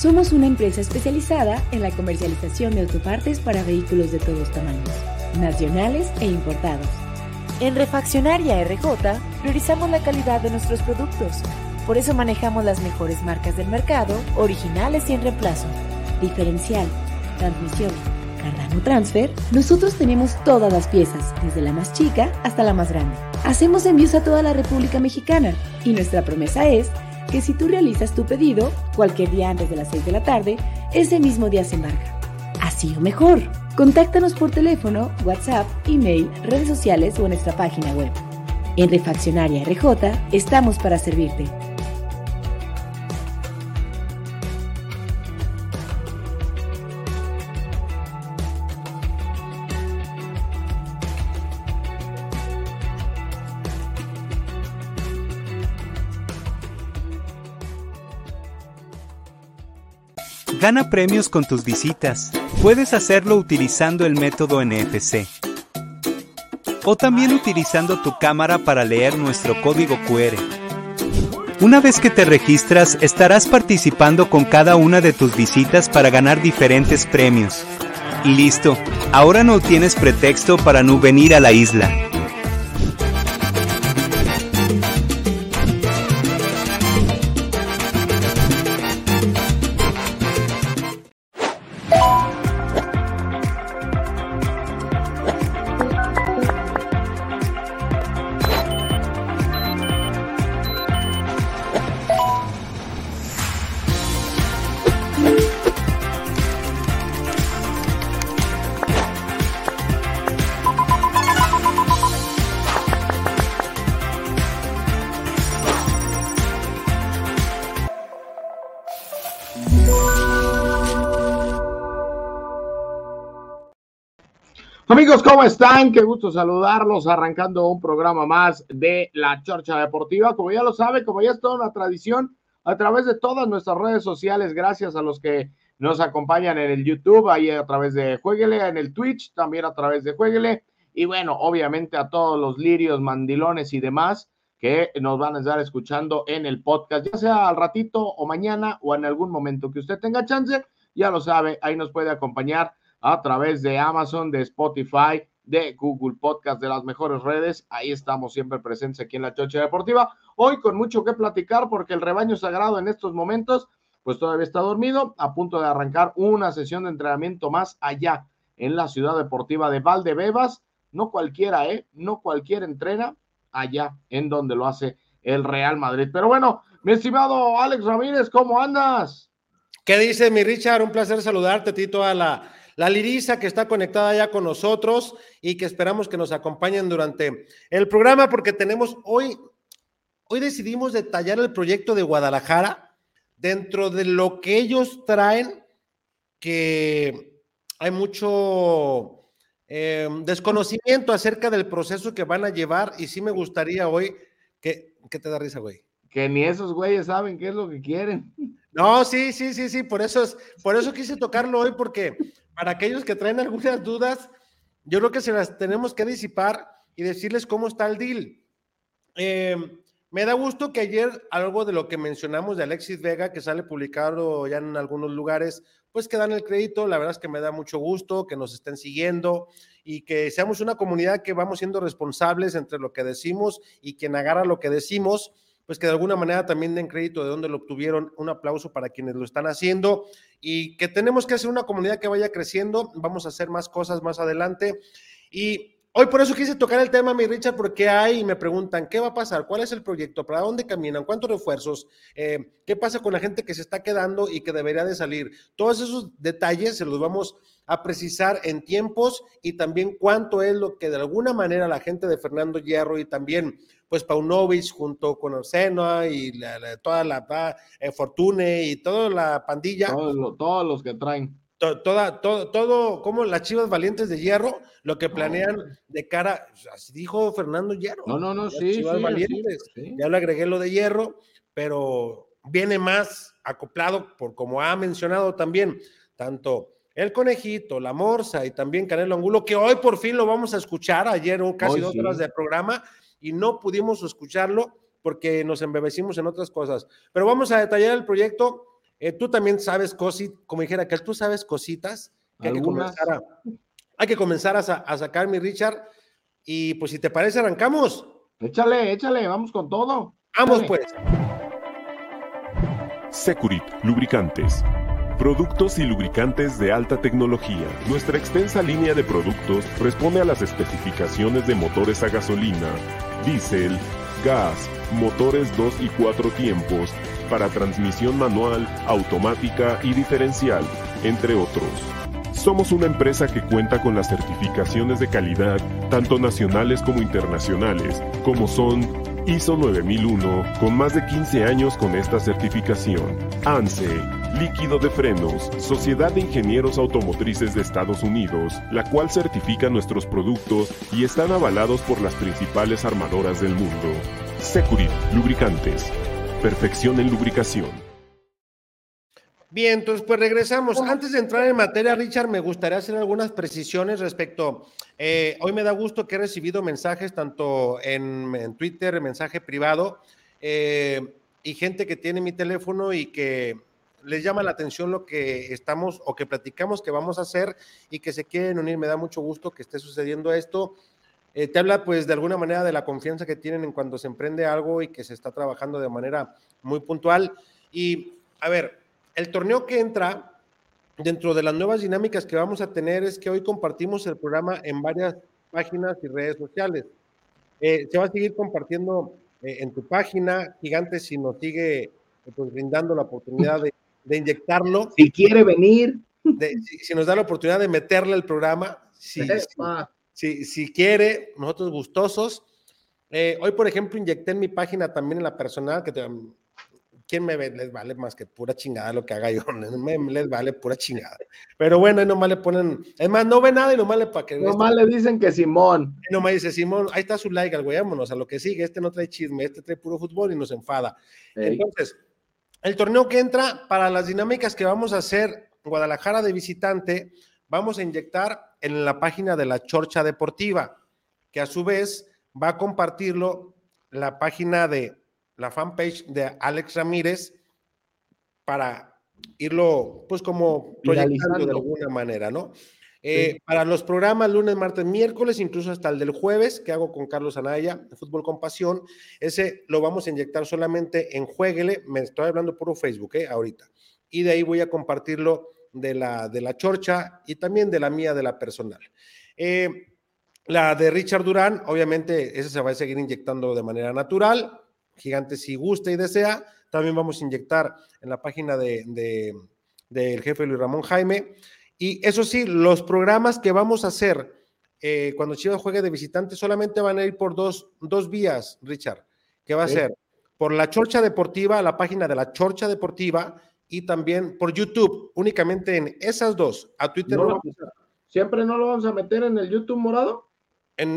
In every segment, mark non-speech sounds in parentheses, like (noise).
Somos una empresa especializada en la comercialización de autopartes para vehículos de todos tamaños, nacionales e importados. En Refaccionaria RJ priorizamos la calidad de nuestros productos. Por eso manejamos las mejores marcas del mercado, originales y en reemplazo. Diferencial, transmisión, Cardano Transfer, nosotros tenemos todas las piezas, desde la más chica hasta la más grande. Hacemos envíos a toda la República Mexicana y nuestra promesa es que si tú realizas tu pedido cualquier día antes de las 6 de la tarde, ese mismo día se embarca. Así o mejor. Contáctanos por teléfono, WhatsApp, email, redes sociales o en nuestra página web. En Refaccionaria RJ estamos para servirte. Gana premios con tus visitas. Puedes hacerlo utilizando el método NFC. O también utilizando tu cámara para leer nuestro código QR. Una vez que te registras, estarás participando con cada una de tus visitas para ganar diferentes premios. Y listo, ahora no tienes pretexto para no venir a la isla. ¿Cómo están? Qué gusto saludarlos, arrancando un programa más de la Chorcha Deportiva. Como ya lo sabe, como ya es toda una tradición, a través de todas nuestras redes sociales, gracias a los que nos acompañan en el YouTube, ahí a través de Jueguele, en el Twitch, también a través de Jueguele, y bueno, obviamente a todos los lirios, mandilones y demás que nos van a estar escuchando en el podcast, ya sea al ratito o mañana o en algún momento que usted tenga chance, ya lo sabe, ahí nos puede acompañar a través de Amazon, de Spotify, de Google Podcast, de las mejores redes. Ahí estamos siempre presentes aquí en la Chocha Deportiva. Hoy con mucho que platicar porque el rebaño sagrado en estos momentos, pues todavía está dormido, a punto de arrancar una sesión de entrenamiento más allá en la ciudad deportiva de Valdebebas. No cualquiera, ¿eh? No cualquiera entrena allá en donde lo hace el Real Madrid. Pero bueno, mi estimado Alex Ramírez, ¿cómo andas? ¿Qué dice mi Richard? Un placer saludarte, Tito, a la la Lirisa que está conectada ya con nosotros y que esperamos que nos acompañen durante el programa porque tenemos hoy, hoy decidimos detallar el proyecto de Guadalajara dentro de lo que ellos traen, que hay mucho eh, desconocimiento acerca del proceso que van a llevar y sí me gustaría hoy que, ¿qué te da risa, güey? Que ni esos güeyes saben qué es lo que quieren. No, sí, sí, sí, sí, por eso es, por eso quise tocarlo hoy, porque para aquellos que traen algunas dudas, yo creo que se las tenemos que disipar y decirles cómo está el deal. Eh, me da gusto que ayer algo de lo que mencionamos de Alexis Vega, que sale publicado ya en algunos lugares, pues que dan el crédito. La verdad es que me da mucho gusto que nos estén siguiendo y que seamos una comunidad que vamos siendo responsables entre lo que decimos y quien agarra lo que decimos pues que de alguna manera también den crédito de dónde lo obtuvieron. Un aplauso para quienes lo están haciendo y que tenemos que hacer una comunidad que vaya creciendo. Vamos a hacer más cosas más adelante. Y hoy por eso quise tocar el tema, mi Richard, porque hay me preguntan, ¿qué va a pasar? ¿Cuál es el proyecto? ¿Para dónde caminan? ¿Cuántos refuerzos? Eh, ¿Qué pasa con la gente que se está quedando y que debería de salir? Todos esos detalles se los vamos a precisar en tiempos y también cuánto es lo que de alguna manera la gente de Fernando Hierro y también pues Paunovic junto con Orsena y toda la eh, Fortune y toda la pandilla. Todos, los que traen. toda, todo, todo, como las chivas valientes de hierro, lo que planean de cara, así dijo Fernando Hierro. No, no, no, sí. Chivas valientes. Ya le agregué lo de hierro, pero viene más acoplado por como ha mencionado también, tanto el conejito, la morsa y también Canelo Angulo, que hoy por fin lo vamos a escuchar, ayer casi dos horas de programa, y no pudimos escucharlo porque nos embebecimos en otras cosas. Pero vamos a detallar el proyecto. Eh, tú también sabes cositas, como dijera que tú sabes cositas que hay que comenzar, a, hay que comenzar a, a, sacar, mi Richard. Y pues si te parece, arrancamos. Échale, échale, vamos con todo. Vamos pues. Securit, lubricantes. Productos y lubricantes de alta tecnología. Nuestra extensa línea de productos responde a las especificaciones de motores a gasolina, diésel, gas, motores 2 y 4 tiempos, para transmisión manual, automática y diferencial, entre otros. Somos una empresa que cuenta con las certificaciones de calidad, tanto nacionales como internacionales, como son ISO 9001, con más de 15 años con esta certificación, ANSE, Líquido de Frenos, Sociedad de Ingenieros Automotrices de Estados Unidos, la cual certifica nuestros productos y están avalados por las principales armadoras del mundo. Securit, lubricantes. Perfección en lubricación. Bien, entonces pues regresamos. Antes de entrar en materia, Richard, me gustaría hacer algunas precisiones respecto. Eh, hoy me da gusto que he recibido mensajes tanto en, Twitter, mensaje privado, eh, y gente que tiene mi teléfono y que les llama la atención lo que estamos o que platicamos que vamos a hacer y que se quieren unir. Me da mucho gusto que esté sucediendo esto. Eh, te habla pues de alguna manera de la confianza que tienen en cuando se emprende algo y que se está trabajando de manera muy puntual. Y a ver, el torneo que entra dentro de las nuevas dinámicas que vamos a tener es que hoy compartimos el programa en varias páginas y redes sociales. Eh, se va a seguir compartiendo eh, en tu página, Gigante, si nos sigue pues, brindando la oportunidad de, inyectarlo. Si quiere venir. si, nos da la oportunidad de meterle al programa, si, si, si, quiere, nosotros gustosos. hoy, por ejemplo, inyecté en mi página también en la personal, que te, ¿quién me ve? Les vale más que pura chingada lo que haga yo, (laughs) me, les vale pura chingada. Pero bueno, ahí nomás le ponen, es más, no ve nada y nomás le para que... Nomás le dicen que Simón. Y nomás dice, Simón, ahí está su like, al güey, vámonos a lo que sigue, este no trae chisme, este trae puro fútbol y nos enfada. Entonces, el torneo que entra, para las dinámicas que vamos a hacer Guadalajara de visitante, vamos a inyectar en la página de la Chorcha Deportiva, que a su vez va a compartirlo la página de la fanpage de Alex Ramírez para irlo, pues como proyectando de alguna manera, ¿no? Eh, para los programas lunes, martes, miércoles, incluso hasta el del jueves, que hago con Carlos Anaya, de Fútbol con Pasión, ese lo vamos a inyectar solamente en Jueguele, me estoy hablando puro Facebook, ¿eh? Ahorita. Y de ahí voy a compartirlo de la, de la chorcha y también de la mía, de la personal. Eh, la de Richard Durán, obviamente, esa se va a seguir inyectando de manera natural. Gigante, si gusta y desea, también vamos a inyectar en la página de, del jefe Luis Ramón Jaime. Y eso sí, los programas que vamos a hacer eh, cuando Chivas juegue de visitante solamente van a ir por dos, dos vías, Richard, que va a ser por la Chorcha Deportiva, la página de la Chorcha Deportiva y también por YouTube, únicamente en esas dos. A Twitter no, ¿Siempre no lo vamos a meter en el YouTube morado?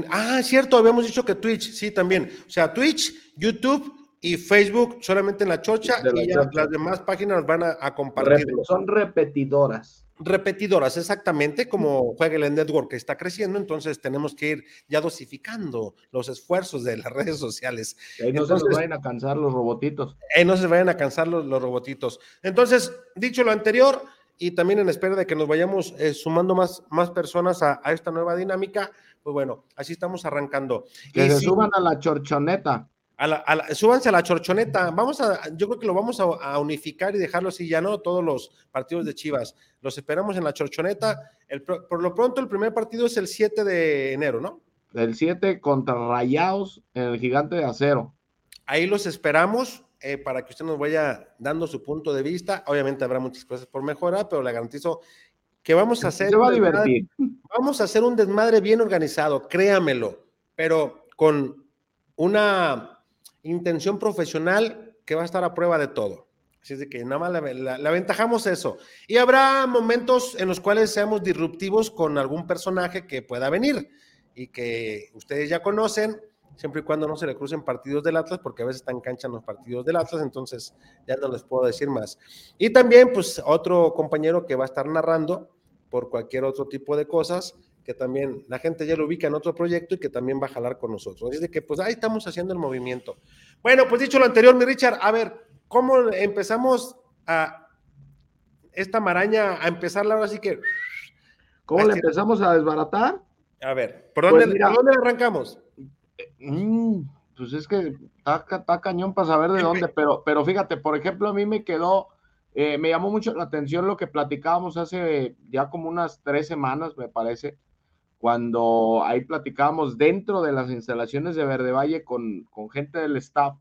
ah, cierto, habíamos dicho que Twitch, sí, también. O sea, Twitch, YouTube y Facebook solamente en la chocha y las demás páginas van a, compartir. son repetidoras. Repetidoras, exactamente, como juega el network que está creciendo, entonces tenemos que ir ya dosificando los esfuerzos de las (laughs) redes sociales. ahí no se vayan a cansar los robotitos. Ahí no se vayan a cansar los, robotitos. Entonces, dicho lo anterior, y también en espera de que nos vayamos eh, sumando más, más personas a, esta nueva dinámica, pues bueno, así estamos arrancando. Que se suban a la chorchoneta. A la, a súbanse a la chorchoneta. Vamos a, yo creo que lo vamos a, unificar y dejarlo así ya, ¿no? Todos los partidos de Chivas. Los esperamos en la chorchoneta. El, por lo pronto, el primer partido es el 7 de enero, ¿no? El 7 contra Rayados en el Gigante de Acero. Ahí los esperamos eh, para que usted nos vaya dando su punto de vista. Obviamente habrá muchas cosas por mejorar, pero le garantizo que vamos a hacer. Se va a divertir. Vamos a hacer un desmadre bien organizado, créamelo, pero con una intención profesional que va a estar a prueba de todo. Así es de que nada más la, aventajamos eso. Y habrá momentos en los cuales seamos disruptivos con algún personaje que pueda venir y que ustedes ya conocen, siempre y cuando no se le crucen partidos del Atlas, porque a veces están cancha los partidos del Atlas, entonces ya no les puedo decir más. Y también, pues, otro compañero que va a estar narrando por cualquier otro tipo de cosas, que también la gente ya lo ubica en otro proyecto y que también va a jalar con nosotros. Dice que, pues, ahí estamos haciendo el movimiento. Bueno, pues dicho lo anterior, mi Richard, a ver, ¿cómo empezamos a esta maraña a empezarla ahora sí que. ¿Cómo le empezamos a desbaratar? A ver, ¿por dónde, pues ¿por dónde arrancamos? Mm, pues es que está, cañón para saber de dónde, pero, pero fíjate, por ejemplo, a mí me quedó, eh, me llamó mucho la atención lo que platicábamos hace ya como unas tres semanas, me parece, cuando ahí platicábamos dentro de las instalaciones de Verde Valle con, con gente del staff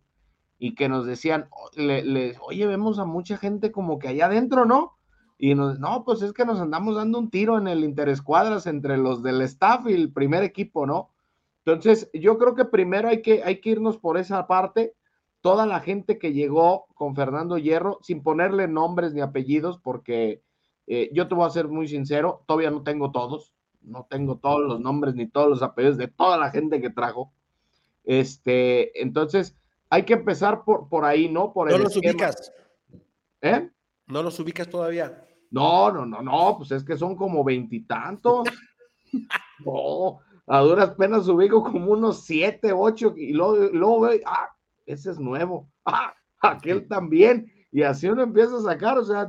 y que nos decían, le, oye, vemos a mucha gente como que allá adentro, ¿no? Y nos, no, pues es que nos andamos dando un tiro en el interescuadras entre los del staff y el primer equipo, ¿no? Entonces, yo creo que primero hay que, hay que irnos por esa parte. Toda la gente que llegó con Fernando Hierro, sin ponerle nombres ni apellidos, porque eh, yo te voy a ser muy sincero, todavía no tengo todos, no tengo todos los nombres ni todos los apellidos de toda la gente que trajo. Este, entonces, hay que empezar por, por ahí, ¿no? Por no los ubicas. ¿Eh? No los ubicas todavía. No, no, no, no, pues es que son como veintitantos. (laughs) no, a duras penas ubico como unos siete, ocho, y luego, luego veo, ah, ese es nuevo, ah, aquel también, y así uno empieza a sacar, o sea,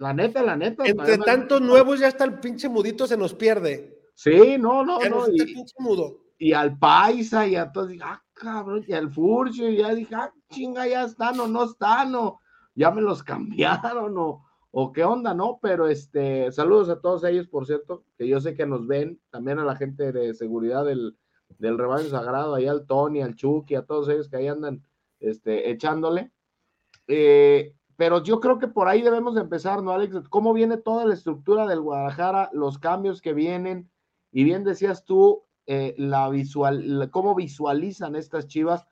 la neta, la neta. Entre tantos nuevos ya está el pinche mudito se nos pierde. Sí, no, no, no. y, pinche mudo. y al paisa, y a todos, ah, cabrón, y al furcio, y ya dije, ah, chinga, ya están o no están, o ya me los (laughs) cambiaron, o o qué onda, ¿no? Pero este, saludos a todos ellos, por cierto, que yo sé que nos ven, también a la gente de seguridad del, del rebaño sagrado, ahí al Tony, al Chucky, a todos ellos que ahí andan este, echándole. Eh, pero yo creo que por ahí debemos de empezar, ¿no, Alex? ¿Cómo viene toda la estructura del Guadalajara, los cambios que vienen? Y bien decías tú, eh, la visual, cómo visualizan estas chivas,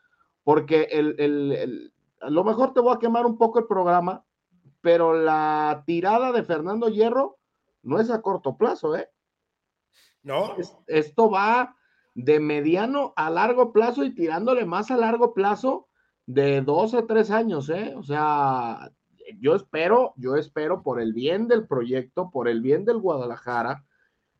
porque el, el, el, a lo mejor te voy a quemar un poco el programa, pero la tirada de Fernando Hierro no es a corto plazo, ¿eh? No. esto va de mediano a largo plazo y tirándole más a largo plazo de dos a tres años, ¿eh? O sea, yo espero, yo espero por el bien del proyecto, por el bien del Guadalajara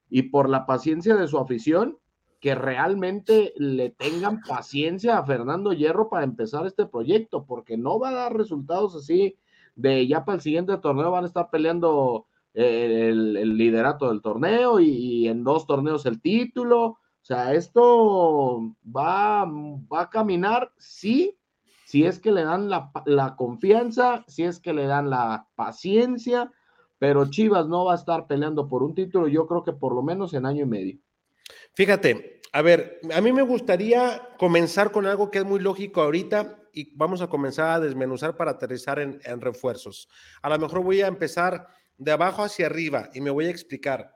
y por la paciencia de su afición, que realmente le tengan paciencia a Fernando Hierro para empezar este proyecto, porque no va a dar resultados así de ya para el siguiente torneo van a estar peleando eh, el, liderato del torneo y, en dos torneos el título. O sea, esto va, va a caminar, sí, si es que le dan la, confianza, si es que le dan la paciencia, pero Chivas no va a estar peleando por un título, yo creo que por lo menos en año y medio. Fíjate, a ver, a mí me gustaría comenzar con algo que es muy lógico ahorita y vamos a comenzar a desmenuzar para aterrizar en, refuerzos. A lo mejor voy a empezar de abajo hacia arriba y me voy a explicar.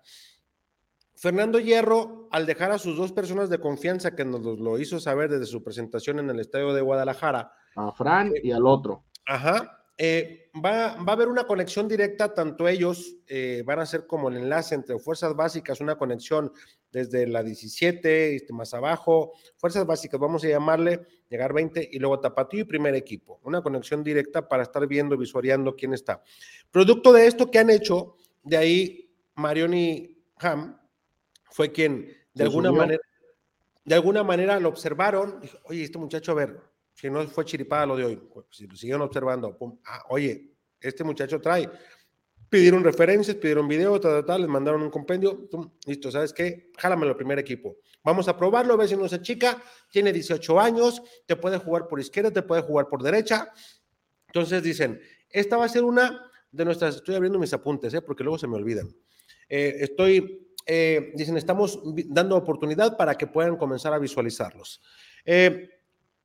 Fernando Hierro, al dejar a sus dos personas de confianza, que nos lo hizo saber desde su presentación en el estadio de Guadalajara. A Fran y al otro. Ajá. Eh, va, va, a haber una conexión directa, tanto ellos eh, van a ser como el enlace entre fuerzas básicas, una conexión desde la 17, este, más abajo, fuerzas básicas, vamos a llamarle, llegar 20 y luego Tapatío y primer equipo, una conexión directa para estar viendo, visualizando quién está. Producto de esto que han hecho, de ahí Marioni Ham fue quien de alguna manera de alguna manera lo observaron, dijo, oye, este muchacho, a ver, que no fue chiripada lo de hoy, pues, si lo siguieron observando, ah, oye, este muchacho trae, pidieron referencias, pidieron video, tal, tal, les mandaron un compendio, listo, ¿sabes qué? Jálamelo al primer equipo. Vamos a probarlo, a ver si no se chica, tiene 18 años, te puede jugar por izquierda, te puede jugar por derecha. Entonces dicen, esta va a ser una de nuestras, estoy abriendo mis apuntes, ¿eh? porque luego se me olvidan. Eh, estoy, eh, dicen, estamos dando oportunidad para que puedan comenzar a visualizarlos. Eh,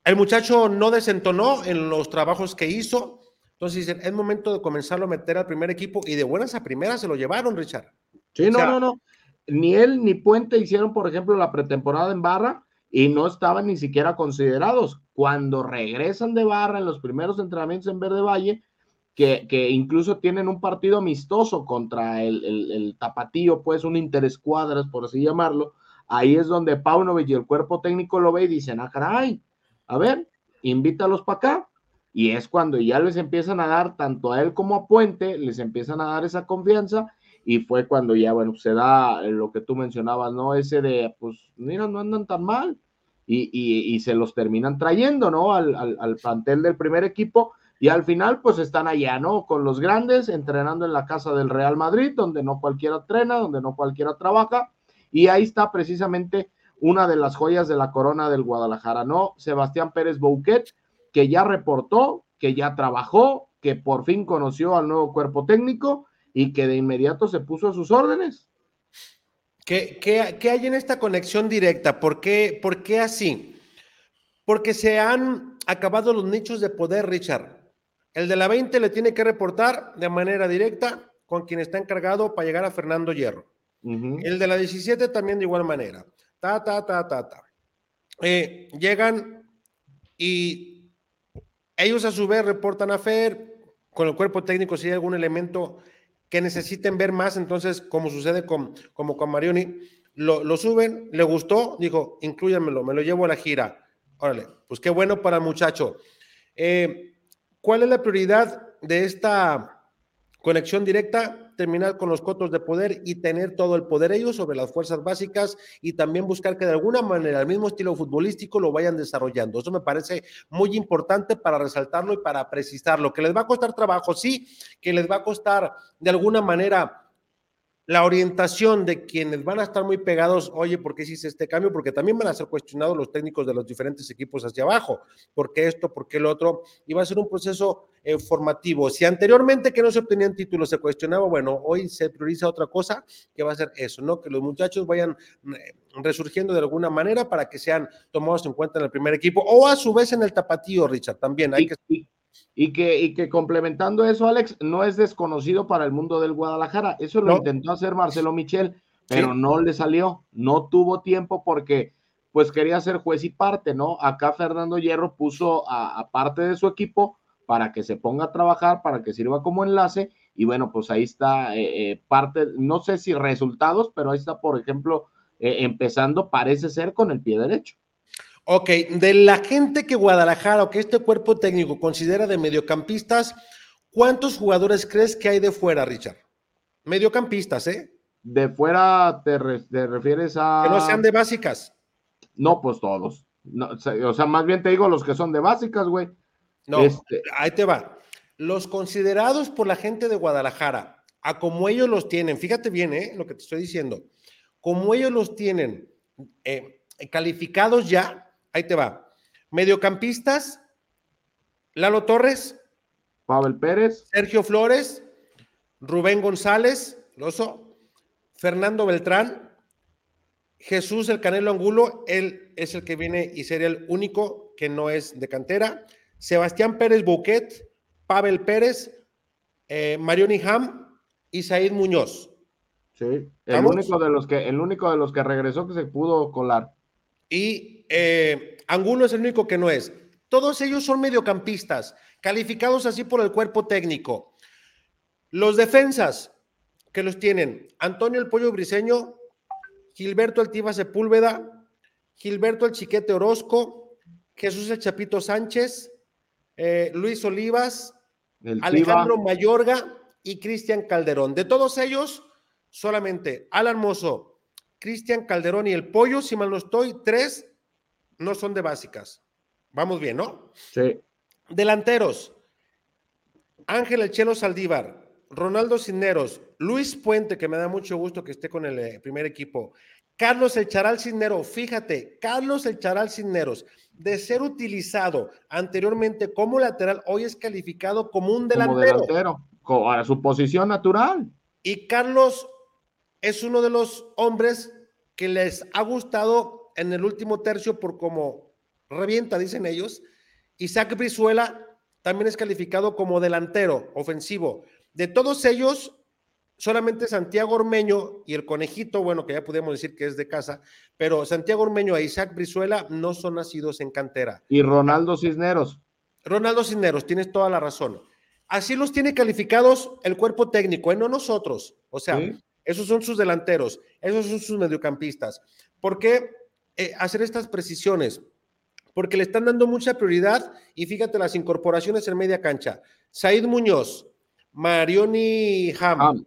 el muchacho no desentonó en los trabajos que hizo. Entonces dicen, es momento de comenzarlo a meter al primer equipo y de buenas a primeras se lo llevaron, Richard. Sí, no, no, no. Ni él ni Puente hicieron, por ejemplo, la pretemporada en Barra y no estaban ni siquiera considerados. Cuando regresan de Barra en los primeros entrenamientos en Verde Valle, que, que incluso tienen un partido amistoso contra el, el, tapatío, pues un interescuadras, por así llamarlo, ahí es donde Paunovic y el cuerpo técnico lo ve y dicen, ah, caray, a ver, invítalos para acá. Y es cuando ya les empiezan a dar, tanto a él como a Puente, les empiezan a dar esa confianza. Y fue cuando ya, bueno, se da lo que tú mencionabas, ¿no? Ese de, pues, mira, no andan tan mal. Y, y, se los terminan trayendo, ¿no? Al, al, plantel del primer equipo, y al final pues están allá, ¿no? Con los grandes, entrenando en la casa del Real Madrid, donde no cualquiera entrena, donde no cualquiera trabaja, y ahí está precisamente una de las joyas de la corona del Guadalajara, ¿no? Sebastián Pérez Bouquet, que ya reportó, que ya trabajó, que por fin conoció al nuevo cuerpo técnico y que de inmediato se puso a sus órdenes. ¿Qué, qué, hay en esta conexión directa? ¿Por qué, ¿Por qué así? Porque se han acabado los nichos de poder, Richard. El de la 20 le tiene que reportar de manera directa con quien está encargado para llegar a Fernando Hierro. El de la 17 también de igual manera. Ta, ta, ta, ta, ta. Eh, llegan y ellos a su vez reportan a Fer con el cuerpo técnico si hay algún elemento que necesiten ver más, entonces, como sucede con, como con Marioni, lo, suben, le gustó, dijo, inclúyanmelo, me lo llevo a la gira. Órale, pues qué bueno para el muchacho. Eh, ¿Cuál es la prioridad de esta conexión directa? Terminar con los cotos de poder y tener todo el poder ellos sobre las fuerzas básicas y también buscar que de alguna manera el mismo estilo futbolístico lo vayan desarrollando. Eso me parece muy importante para resaltarlo y para precisarlo. Que les va a costar trabajo, sí, que les va a costar de alguna manera la orientación de quienes van a estar muy pegados, oye, ¿por qué hiciste este cambio? Porque también van a ser cuestionados los técnicos de los diferentes equipos hacia abajo. ¿Por qué esto? ¿Por qué el otro? Y va a ser un proceso eh, formativo. Si anteriormente que no se obtenían títulos se cuestionaba, bueno, hoy se prioriza otra cosa, que va a ser eso, ¿no? Que los muchachos vayan eh, resurgiendo de alguna manera para que sean tomados en cuenta en el primer equipo o a su vez en el tapatío, Richard, también. Hay que y que, y que complementando eso, Alex, no es desconocido para el mundo del Guadalajara. Eso lo intentó hacer Marcelo Michel, pero no le salió, no tuvo tiempo porque pues quería ser juez y parte, ¿no? Acá Fernando Hierro puso a, parte de su equipo para que se ponga a trabajar, para que sirva como enlace, y bueno, pues ahí está eh, eh, parte, no sé si resultados, pero ahí está, por ejemplo, eh, empezando, parece ser con el pie derecho. Ok, de la gente que Guadalajara o que este cuerpo técnico considera de mediocampistas, ¿cuántos jugadores crees que hay de fuera, Richard? Mediocampistas, ¿eh? De fuera te, refieres a... Que no sean de básicas. No, pues todos. o sea, más bien te digo los que son de básicas, güey. No, este ahí te va. Los considerados por la gente de Guadalajara, a como ellos los tienen, fíjate bien, ¿eh? Lo que te estoy diciendo. Como ellos los tienen eh, calificados ya, Ahí te va. Mediocampistas, Lalo Torres. Pavel Pérez. Sergio Flores. Rubén González, Loso. Fernando Beltrán. Jesús el Canelo Angulo, él es el que viene y sería el único que no es de cantera. Sebastián Pérez Bouquet, Pavel Pérez, eh, Marioni Ham y Said Muñoz. Sí, el único, de los que, el único de los que regresó que se pudo colar. Y eh, Angulo es el único que no es. Todos ellos son mediocampistas, calificados así por el cuerpo técnico. Los defensas que los tienen, Antonio el Pollo Briseño, Gilberto Altiva Sepúlveda, Gilberto el Chiquete Orozco, Jesús el Chapito Sánchez, eh, Luis Olivas, Alejandro Mayorga y Cristian Calderón. De todos ellos, solamente Alan Mozo, Cristian Calderón y el Pollo, si mal no estoy, tres no son de básicas. Vamos bien, ¿no? Sí. Delanteros. Ángel El Chelo Saldívar, Ronaldo Cisneros, Luis Puente, que me da mucho gusto que esté con el eh, primer equipo. Carlos El Charal Cisneros, fíjate, Carlos El Charal Cisneros, de ser utilizado anteriormente como lateral, hoy es calificado como un delantero. Como delantero, a su posición natural. Y Carlos es uno de los hombres que les ha gustado en el último tercio por como revienta, dicen ellos. Isaac Brizuela también es calificado como delantero ofensivo. De todos ellos, solamente Santiago Ormeño y el conejito, bueno, que ya podemos decir que es de casa, pero Santiago Ormeño e Isaac Brizuela no son nacidos en cantera. Y Ronaldo Cisneros. Ronaldo Cisneros, tienes toda la razón. Así los tiene calificados el cuerpo técnico, ¿eh? no nosotros. O sea, esos son sus delanteros, esos son sus mediocampistas. ¿Por qué? Eh, hacer estas precisiones, porque le están dando mucha prioridad y fíjate las incorporaciones en media cancha. Said Muñoz, Marioni Ham,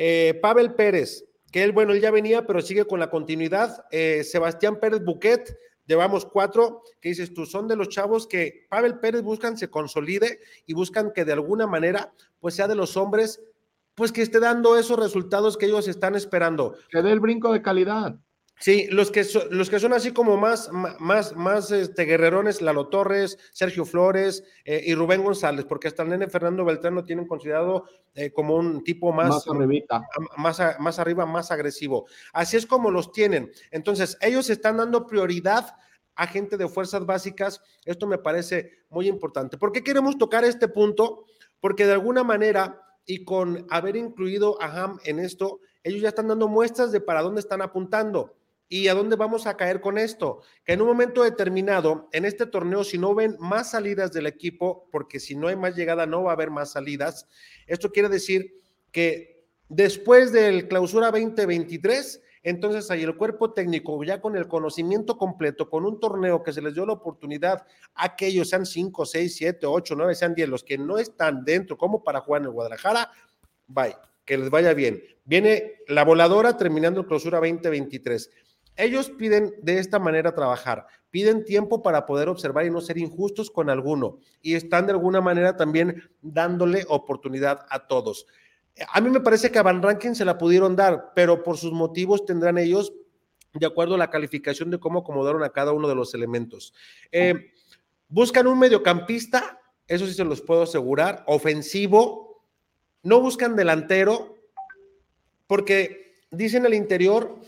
eh, Pavel Pérez, que él, bueno, él ya venía, pero sigue con la continuidad. Eh, Sebastián Pérez Buquet, llevamos cuatro que dices tú, son de los chavos que Pavel Pérez buscan se consolide y buscan que de alguna manera pues sea de los hombres pues que esté dando esos resultados que ellos están esperando. Que dé el brinco de calidad. Sí, los que, los que son así como más, más, más este, guerrerones, Lalo Torres, Sergio Flores eh, y Rubén González, porque hasta el nene Fernando Beltrán lo tienen considerado eh, como un tipo más, más, más, arriba, más agresivo. Así es como los tienen. Entonces, ellos están dando prioridad a gente de fuerzas básicas. Esto me parece muy importante. ¿Por qué queremos tocar este punto? Porque de alguna manera, y con haber incluido a Ham en esto, ellos ya están dando muestras de para dónde están apuntando. ¿Y a dónde vamos a caer con esto? Que en un momento determinado, en este torneo, si no ven más salidas del equipo, porque si no hay más llegada, no va a haber más salidas, esto quiere decir que después del clausura 2023, entonces ahí el cuerpo técnico, ya con el conocimiento completo, con un torneo que se les dio la oportunidad a que ellos sean 5, 6, 7, 8, 9, sean 10, los que no están dentro como para jugar en el Guadalajara, bye, que les vaya bien. Viene la voladora terminando el clausura 2023 ellos piden de esta manera trabajar, piden tiempo para poder observar y no ser injustos con alguno y están de alguna manera también dándole oportunidad a todos. A mí me parece que a Van Rankin se la pudieron dar, pero por sus motivos tendrán ellos, de acuerdo a la calificación de cómo acomodaron a cada uno de los elementos. Eh, buscan un mediocampista, eso sí se los puedo asegurar, ofensivo, no buscan delantero, porque dicen el interior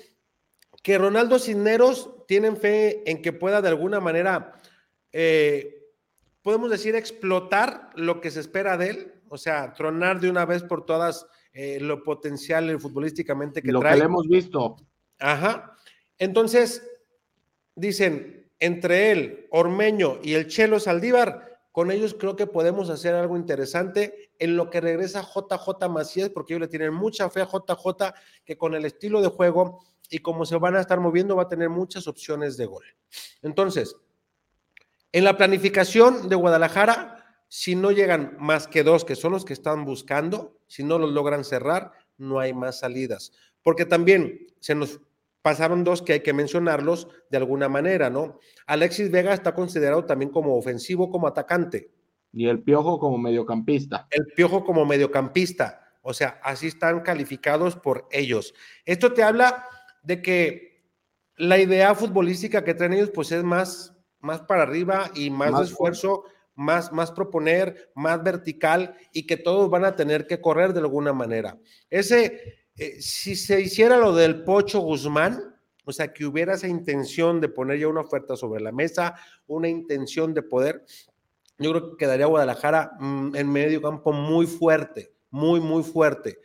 que Ronaldo Cisneros tienen fe en que pueda de alguna manera, eh, podemos decir, explotar lo que se espera de él, o sea, tronar de una vez por todas eh, lo potencial futbolísticamente que lo trae. Lo que hemos visto. Ajá. Entonces, dicen, entre él, Ormeño y el Chelo Saldívar, con ellos creo que podemos hacer algo interesante en lo que regresa JJ Macías, porque ellos le tienen mucha fe a JJ, que con el estilo de juego y como se van a estar moviendo, va a tener muchas opciones de gol. Entonces, en la planificación de Guadalajara, si no llegan más que dos, que son los que están buscando, si no los logran cerrar, no hay más salidas. Porque también se nos pasaron dos que hay que mencionarlos de alguna manera, ¿no? Alexis Vega está considerado también como ofensivo, como atacante. Y el Piojo como mediocampista. El Piojo como mediocampista. O sea, así están calificados por ellos. Esto te habla de que la idea futbolística que traen ellos pues es más, más para arriba y más, esfuerzo, más, más proponer, más vertical y que todos van a tener que correr de alguna manera. Ese, eh, si se hiciera lo del Pocho Guzmán, o sea, que hubiera esa intención de poner ya una oferta sobre la mesa, una intención de poder, yo creo que quedaría Guadalajara mm, en medio campo muy fuerte, muy, muy fuerte.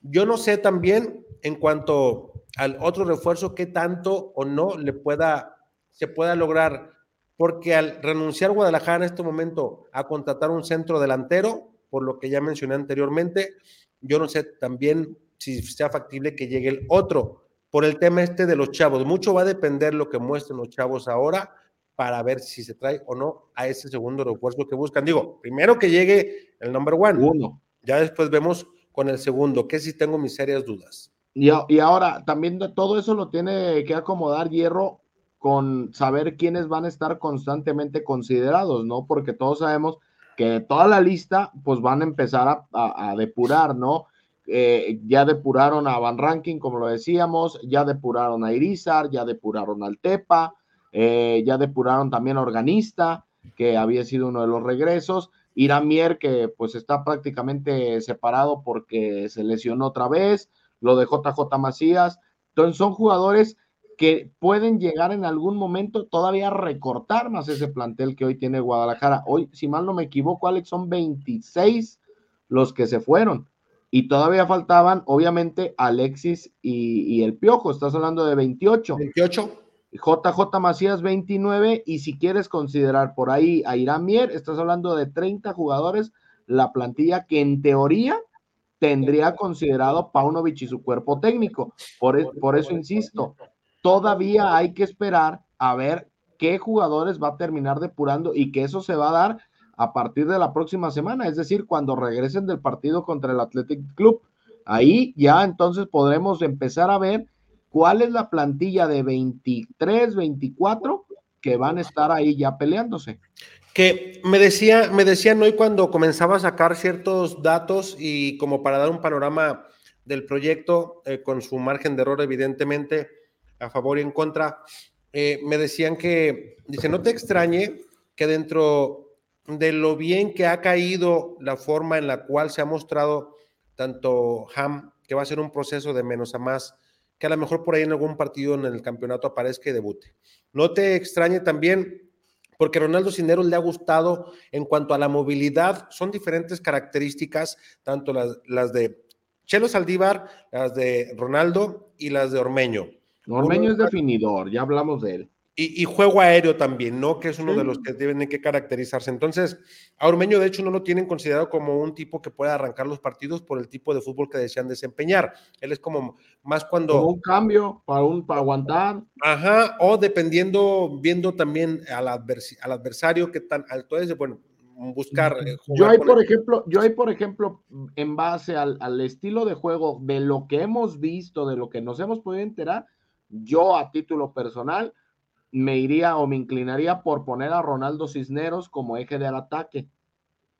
Yo no sé también en cuanto al otro refuerzo, qué tanto o no le pueda, se pueda lograr, porque al renunciar Guadalajara en este momento a contratar un centro delantero, por lo que ya mencioné anteriormente, yo no sé también si sea factible que llegue el otro, por el tema este de los chavos. Mucho va a depender lo que muestren los chavos ahora para ver si se trae o no a ese segundo refuerzo que buscan. Digo, primero que llegue el number one. Uno. Ya después vemos con el segundo, que si tengo mis serias dudas. Y, ahora, también de todo eso lo tiene que acomodar Hierro con saber quiénes van a estar constantemente considerados, ¿no? Porque todos sabemos que toda la lista, pues van a empezar a, depurar, ¿no? Eh, ya depuraron a Van Ranking, como lo decíamos, ya depuraron a Irizar, ya depuraron al Tepa, eh, ya depuraron también a Organista, que había sido uno de los regresos, Iramier, que pues está prácticamente separado porque se lesionó otra vez, lo de JJ Macías. Entonces son jugadores que pueden llegar en algún momento todavía a recortar más ese plantel que hoy tiene Guadalajara. Hoy, si mal no me equivoco, Alex, son 26 los que se fueron. Y todavía faltaban, obviamente, Alexis y, el Piojo. Estás hablando de 28. 28. JJ Macías 29 y si quieres considerar por ahí a Irán Mier, estás hablando de 30 jugadores, la plantilla que en teoría tendría considerado Paunovic y su cuerpo técnico. Por, por eso insisto, todavía hay que esperar a ver qué jugadores va a terminar depurando y que eso se va a dar a partir de la próxima semana, es decir, cuando regresen del partido contra el Athletic Club. Ahí ya entonces podremos empezar a ver cuál es la plantilla de 23, 24 que van a estar ahí ya peleándose. Que me decía, me decían hoy cuando comenzaba a sacar ciertos datos y como para dar un panorama del proyecto, eh, con su margen de error, evidentemente, a favor y en contra, eh, me decían que, dice, no te extrañe que dentro de lo bien que ha caído la forma en la cual se ha mostrado tanto Ham, que va a ser un proceso de menos a más, que a lo mejor por ahí en algún partido en el campeonato aparezca y debute. No te extrañe también porque Ronaldo Cineros le ha gustado en cuanto a la movilidad, son diferentes características, tanto las, las de Chelo Saldívar, las de Ronaldo y las de Ormeño. Ormeño es definidor, ya hablamos de él. Y, juego aéreo también, ¿no? Que es uno de los que deben que caracterizarse. Entonces, a Ormeño, de hecho, no lo tienen considerado como un tipo que pueda arrancar los partidos por el tipo de fútbol que desean desempeñar. Él es como más cuando. un cambio para, un, para aguantar. Ajá, o dependiendo, viendo también al, al adversario que tan alto es, bueno, buscar. Eh, yo hay, por ejemplo, yo hay, por ejemplo, en base al, al, estilo de juego de lo que hemos visto, de lo que nos hemos podido enterar, yo a título personal me iría o me inclinaría por poner a Ronaldo Cisneros como eje del ataque,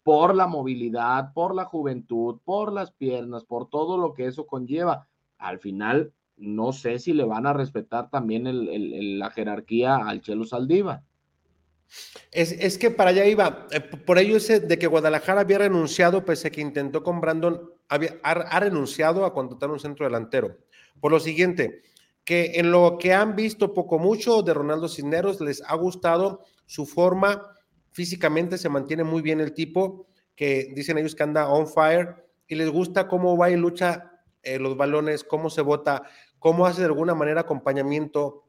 por la movilidad, por la juventud, por las piernas, por todo lo que eso conlleva. Al final, no sé si le van a respetar también la jerarquía al Chelo Saldiva. Es, que para allá iba, eh, por ello ese de que Guadalajara había renunciado, pese a que intentó con Brandon, había, ha renunciado a contratar un centro delantero. Por lo siguiente, que en lo que han visto poco mucho de Ronaldo Cisneros les ha gustado su forma, físicamente se mantiene muy bien el tipo, que dicen ellos que anda on fire y les gusta cómo va y lucha eh, los balones, cómo se bota, cómo hace de alguna manera acompañamiento,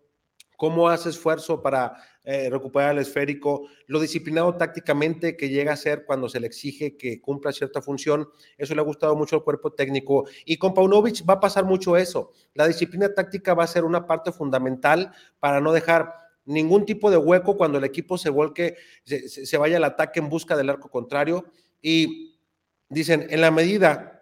cómo hace esfuerzo para eh, recuperar el esférico, lo disciplinado tácticamente que llega a ser cuando se le exige que cumpla cierta función, eso le ha gustado mucho al cuerpo técnico. Y con Paunovic va a pasar mucho eso. La disciplina táctica va a ser una parte fundamental para no dejar ningún tipo de hueco cuando el equipo se volque, se, se vaya al ataque en busca del arco contrario. Y dicen, en la medida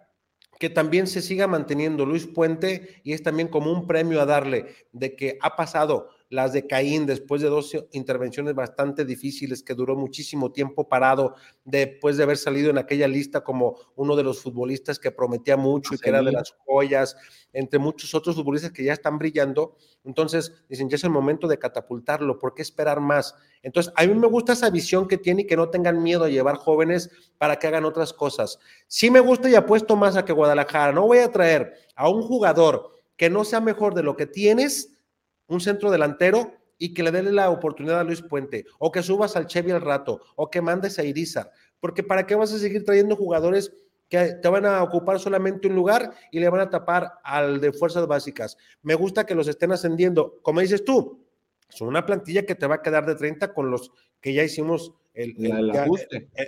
que también se siga manteniendo Luis Puente y es también como un premio a darle de que ha pasado las de Caín después de dos intervenciones bastante difíciles que duró muchísimo tiempo parado después de haber salido en aquella lista como uno de los futbolistas que prometía mucho y que era de las joyas, entre muchos otros futbolistas que ya están brillando. Entonces, dicen, ya es el momento de catapultarlo, ¿por qué esperar más? Entonces, a mí me gusta esa visión que tiene y que no tengan miedo a llevar jóvenes para que hagan otras cosas. Sí me gusta y apuesto más a que Guadalajara, no voy a traer a un jugador que no sea mejor de lo que tienes, un centro delantero y que le dé la oportunidad a Luis Puente, o que subas al Chevy al rato, o que mandes a Irizar, porque ¿para qué vas a seguir trayendo jugadores que te van a ocupar solamente un lugar y le van a tapar al de fuerzas básicas? Me gusta que los estén ascendiendo, como dices tú, son una plantilla que te va a quedar de 30 con los que ya hicimos el,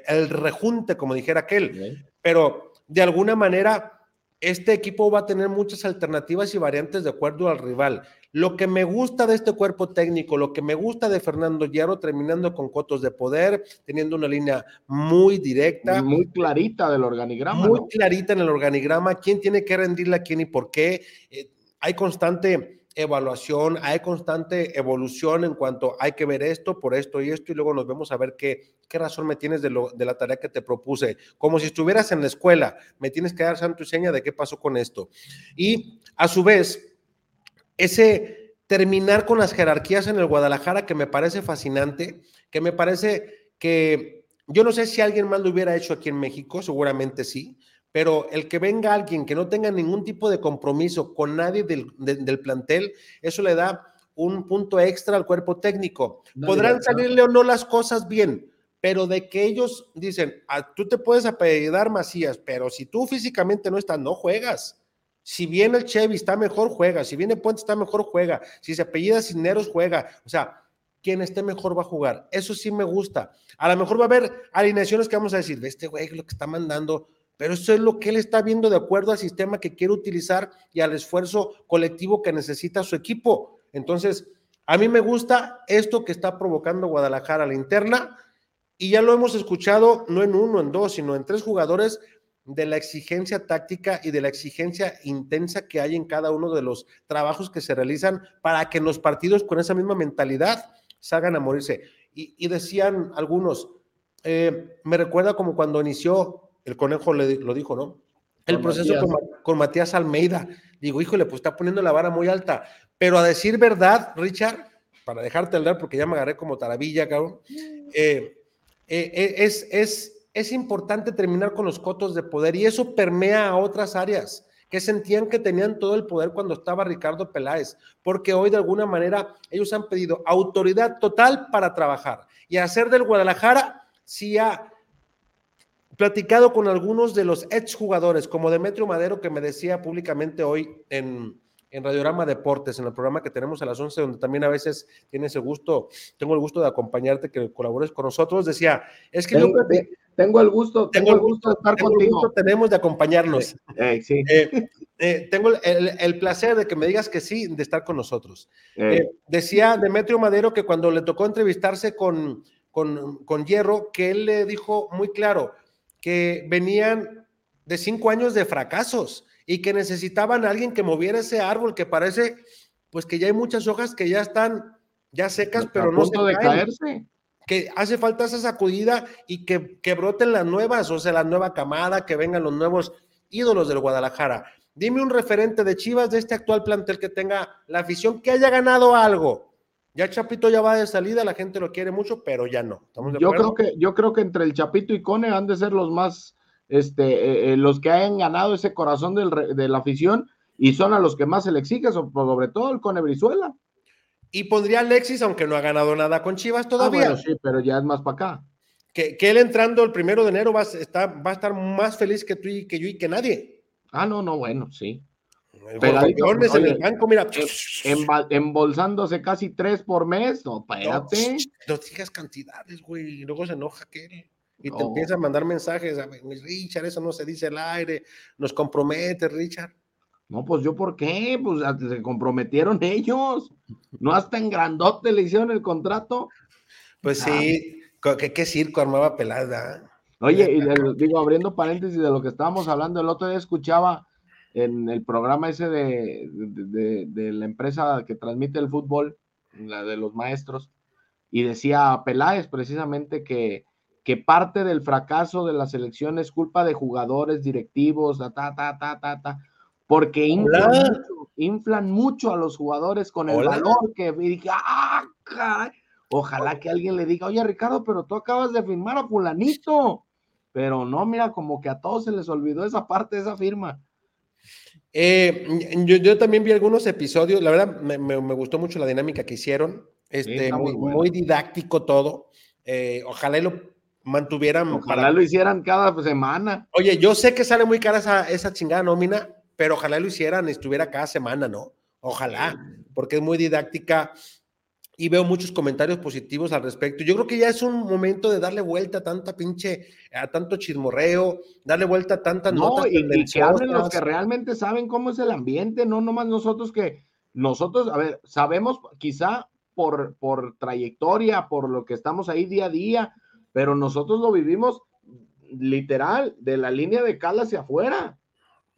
el, rejunte, como dijera aquel, pero de alguna manera este equipo va a tener muchas alternativas y variantes de acuerdo al rival. Lo que me gusta de este cuerpo técnico, lo que me gusta de Fernando Hierro, terminando con cotos de poder, teniendo una línea muy directa. Muy clarita del organigrama. Muy clarita en el organigrama, quién tiene que rendirle a quién y por qué. Eh, hay constante evaluación, hay constante evolución en cuanto hay que ver esto por esto y esto y luego nos vemos a ver qué, qué razón me tienes de, lo, de la tarea que te propuse. Como si estuvieras en la escuela, me tienes que dar santo y seña de qué pasó con esto. Y a su vez, ese terminar con las jerarquías en el Guadalajara que me parece fascinante, que me parece que yo no sé si alguien más lo hubiera hecho aquí en México, seguramente sí, pero el que venga alguien que no tenga ningún tipo de compromiso con nadie del, plantel, eso le da un punto extra al cuerpo técnico. Podrán salirle o no las cosas bien, pero de que ellos dicen, ah, tú te puedes apellidar Macías, pero si tú físicamente no estás, no juegas. Si viene el Chevy está mejor, juega. Si viene Puente está mejor, juega. Si se apellida Cisneros, juega. O sea, quien esté mejor va a jugar. Eso sí me gusta. A lo mejor va a haber alineaciones que vamos a decir, este güey lo que está mandando, pero eso es lo que él está viendo de acuerdo al sistema que quiere utilizar y al esfuerzo colectivo que necesita su equipo. Entonces, a mí me gusta esto que está provocando Guadalajara a la interna y ya lo hemos escuchado no en uno, en dos, sino en tres jugadores de la exigencia táctica y de la exigencia intensa que hay en cada uno de los trabajos que se realizan para que en los partidos con esa misma mentalidad salgan a morirse. Y, decían algunos, eh, me recuerda como cuando inició, el conejo le, lo dijo, ¿no? El proceso Con, con, Matías Almeida. Digo, híjole, pues está poniendo la vara muy alta. Pero a decir verdad, Richard, para dejarte hablar, porque ya me agarré como taravilla, cabrón, eh, eh, es, es, es importante terminar con los cotos de poder y eso permea a otras áreas que sentían que tenían todo el poder cuando estaba Ricardo Peláez, porque hoy de alguna manera ellos han pedido autoridad total para trabajar y hacer del Guadalajara, si ha platicado con algunos de los exjugadores, como Demetrio Madero, que me decía públicamente hoy en, en Radiorama Deportes, en el programa que tenemos a las 11, donde también a veces tienes el gusto, tengo el gusto de acompañarte, que colabores con nosotros, decía, es que tengo el gusto, tengo, el gusto de estar contigo. tenemos de acompañarnos. Eh, eh, tengo el, placer de que me digas que sí, de estar con nosotros. Eh. decía Demetrio Madero que cuando le tocó entrevistarse con, con, con Hierro, que él le dijo muy claro que venían de cinco años de fracasos y que necesitaban a alguien que moviera ese árbol que parece, pues que ya hay muchas hojas que ya están ya secas, pero no se de caerse que hace falta esa sacudida y que, que broten las nuevas, o sea, la nueva camada, que vengan los nuevos ídolos del Guadalajara. Dime un referente de Chivas de este actual plantel que tenga la afición, que haya ganado algo. Ya Chapito ya va de salida, la gente lo quiere mucho, pero ya no. yo creo que yo creo que entre el Chapito y Cone han de ser los más, este, eh, eh, los que hayan ganado ese corazón del, de la afición y son a los que más se le exige, sobre todo el Cone Brizuela. Y pondría Alexis, aunque no ha ganado nada con Chivas todavía. Ah, sí, pero ya es más para acá. Que, él entrando el primero de enero va a, estar, va a estar más feliz que tú y que yo y que nadie. Ah, no, no, bueno, sí. en el banco, mira. embolsándose casi tres por mes. No, espérate. No, digas cantidades, güey. Y luego se enoja que y te empieza a mandar mensajes. A Richard, eso no se dice al aire. Nos compromete, Richard. No, pues yo, ¿por qué? Pues se comprometieron ellos. (laughs) No hasta en grandote le hicieron el contrato. Pues sí, ¿qué, circo armaba pelada. Oye, y digo, abriendo paréntesis de lo que estábamos hablando, el otro día escuchaba en el programa ese de, de, la empresa que transmite el fútbol, la de los maestros, y decía Peláez precisamente que, que parte del fracaso de la selección es culpa de jugadores, directivos, ta, ta, ta, ta, ta, ta porque inflan mucho, a los jugadores con el valor que dije, ¡ah! Ojalá que alguien le diga, oye Ricardo, pero tú acabas de firmar a fulanito. Pero no, mira, como que a todos se les olvidó esa parte esa firma. Eh, yo, también vi algunos episodios, la verdad me, gustó mucho la dinámica que hicieron, este, muy, didáctico todo. Eh, ojalá lo mantuvieran. Ojalá lo hicieran cada semana. Oye, yo sé que sale muy cara esa, esa chingada nómina, pero ojalá lo hicieran, estuviera cada semana, ¿no? Ojalá, porque es muy didáctica y veo muchos comentarios positivos al respecto. Yo creo que ya es un momento de darle vuelta a tanta pinche, a tanto chismorreo, darle vuelta a tantas no, notas. Y, y que hablen los que realmente saben cómo es el ambiente, no nomás nosotros que, nosotros, a ver, sabemos quizá por, por trayectoria, por lo que estamos ahí día a día, pero nosotros lo vivimos literal, de la línea de cal hacia afuera.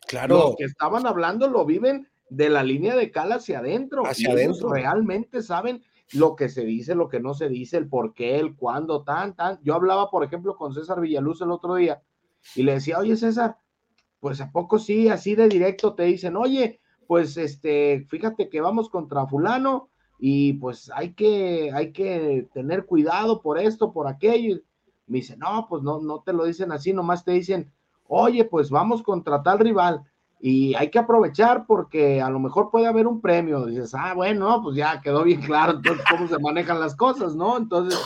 Claro. Los que estaban hablando lo viven de la línea de cal hacia adentro. Hacia adentro. Realmente saben lo que se dice, lo que no se dice, el por qué, el cuándo, tan, tan. Yo hablaba, por ejemplo, con César Villaluz el otro día y le decía, oye, César, pues a poco sí, así de directo te dicen, oye, pues este, fíjate que vamos contra fulano y pues hay que, hay que tener cuidado por esto, por aquello. Me dice, no, pues no, no te lo dicen así, nomás te dicen, oye, pues vamos contra tal rival y hay que aprovechar porque a lo mejor puede haber un premio. Dices, ah, bueno, pues ya quedó bien claro entonces cómo se manejan las cosas, ¿no? Entonces,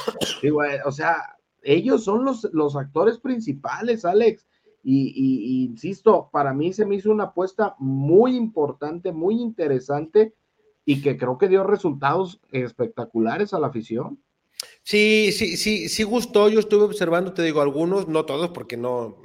digo, eh, o sea, ellos son los, los actores principales, Alex. Y, y, insisto, para mí se me hizo una apuesta muy importante, muy interesante y que creo que dio resultados espectaculares a la afición. Sí, sí, sí, sí gustó. Yo estuve observando, te digo, algunos, no todos, porque no,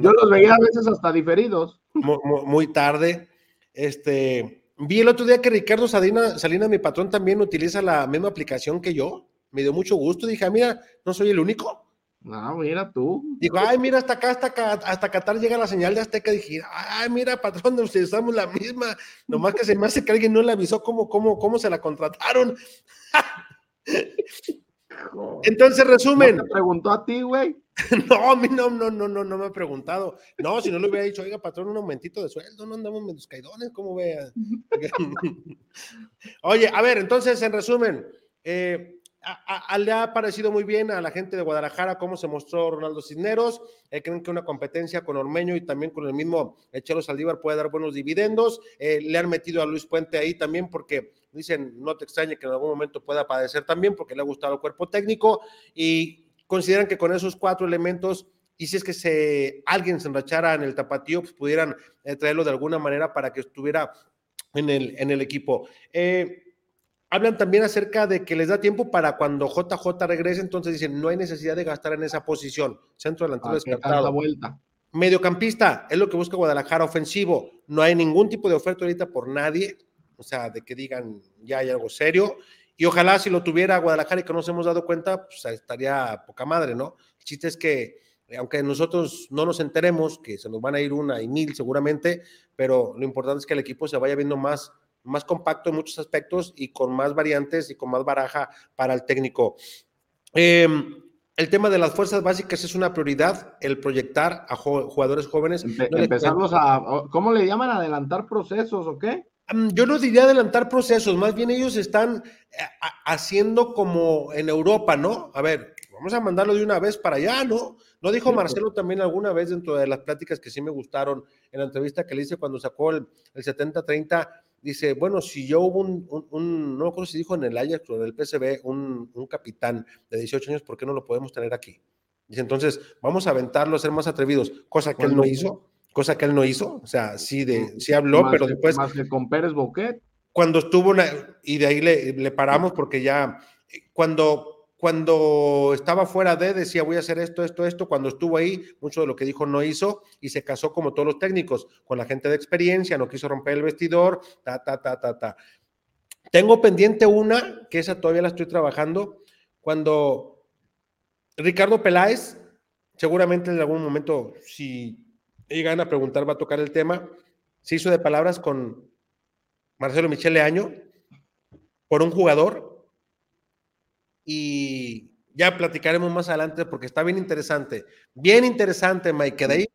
yo los veía a veces hasta diferidos. Muy, tarde. Este, vi el otro día que Ricardo Salina, Salina, mi patrón, también utiliza la misma aplicación que yo. Me dio mucho gusto. Dije, ah, mira, no soy el único. No, mira tú. Digo, ay, mira, hasta acá, hasta acá, hasta Qatar llega la señal de Azteca. Dije, ay, mira, patrón, utilizamos la misma. Nomás que se me hace que alguien no le avisó cómo, cómo, cómo se la contrataron. (laughs) Entonces, resumen. ¿No te preguntó a ti, güey? (laughs) No, a mí no, no, no, no, no me ha preguntado. No, si no le hubiera dicho, oiga, patrón, un aumentito de sueldo, no andamos medio caidones, ¿cómo vea? (laughs) Oye, a ver, entonces, en resumen, eh, le ha parecido muy bien a la gente de Guadalajara cómo se mostró Ronaldo Cisneros. Eh, creen que una competencia con Ormeño y también con el mismo Chelo Saldívar puede dar buenos dividendos. Eh, le han metido a Luis Puente ahí también porque dicen, no te extrañe que en algún momento pueda padecer también porque le ha gustado el cuerpo técnico y consideran que con esos cuatro elementos y si es que se, alguien se enrachara en el tapatío, pues pudieran eh, traerlo de alguna manera para que estuviera en el, en el equipo. Eh, hablan también acerca de que les da tiempo para cuando JJ regrese, entonces dicen, no hay necesidad de gastar en esa posición. Centro delantero descartado. vuelta. Mediocampista, es lo que busca Guadalajara, ofensivo. No hay ningún tipo de oferta ahorita por nadie, o sea, de que digan ya hay algo serio. Y ojalá si lo tuviera Guadalajara y que nos hemos dado cuenta, pues estaría poca madre, ¿no? El chiste es que, aunque nosotros no nos enteremos, que se nos van a ir una y mil seguramente, pero lo importante es que el equipo se vaya viendo más, más compacto en muchos aspectos y con más variantes y con más baraja para el técnico. Em, el tema de las fuerzas básicas es una prioridad, el proyectar a jugadores jóvenes. empezarlos a, ¿cómo le llaman? ¿Adelantar procesos o qué? Yo no diría adelantar procesos, más bien ellos están eh, haciendo como en Europa, ¿no? A ver, vamos a mandarlo de una vez para allá, ¿no? ¿No dijo Marcelo también alguna vez dentro de las pláticas que sí me gustaron en la entrevista que le hice cuando sacó el, 70-30? Dice, bueno, si yo hubo un, no me acuerdo si dijo en el Ajax o en el PSV, un, un capitán de 18 años, ¿por qué no lo podemos tener aquí? Dice, entonces, vamos a aventarlo, a ser más atrevidos, cosa que él no hizo cosa que él no hizo, o sea, sí, de, sí habló, pero después... Más que con Pérez Boquet. Cuando estuvo, una, y de ahí le, le, paramos porque ya, cuando, cuando estaba fuera de, decía voy a hacer esto, esto, esto, cuando estuvo ahí, mucho de lo que dijo no hizo y se casó como todos los técnicos, con la gente de experiencia, no quiso romper el vestidor, ta, ta, ta, ta, ta. Tengo pendiente una, que esa todavía la estoy trabajando, cuando Ricardo Peláez, seguramente en algún momento, si llegan a preguntar, va a tocar el tema. Se hizo de palabras con Marcelo Michele Año por un jugador y ya platicaremos más adelante porque está bien interesante. Bien interesante, Mike, de ahí.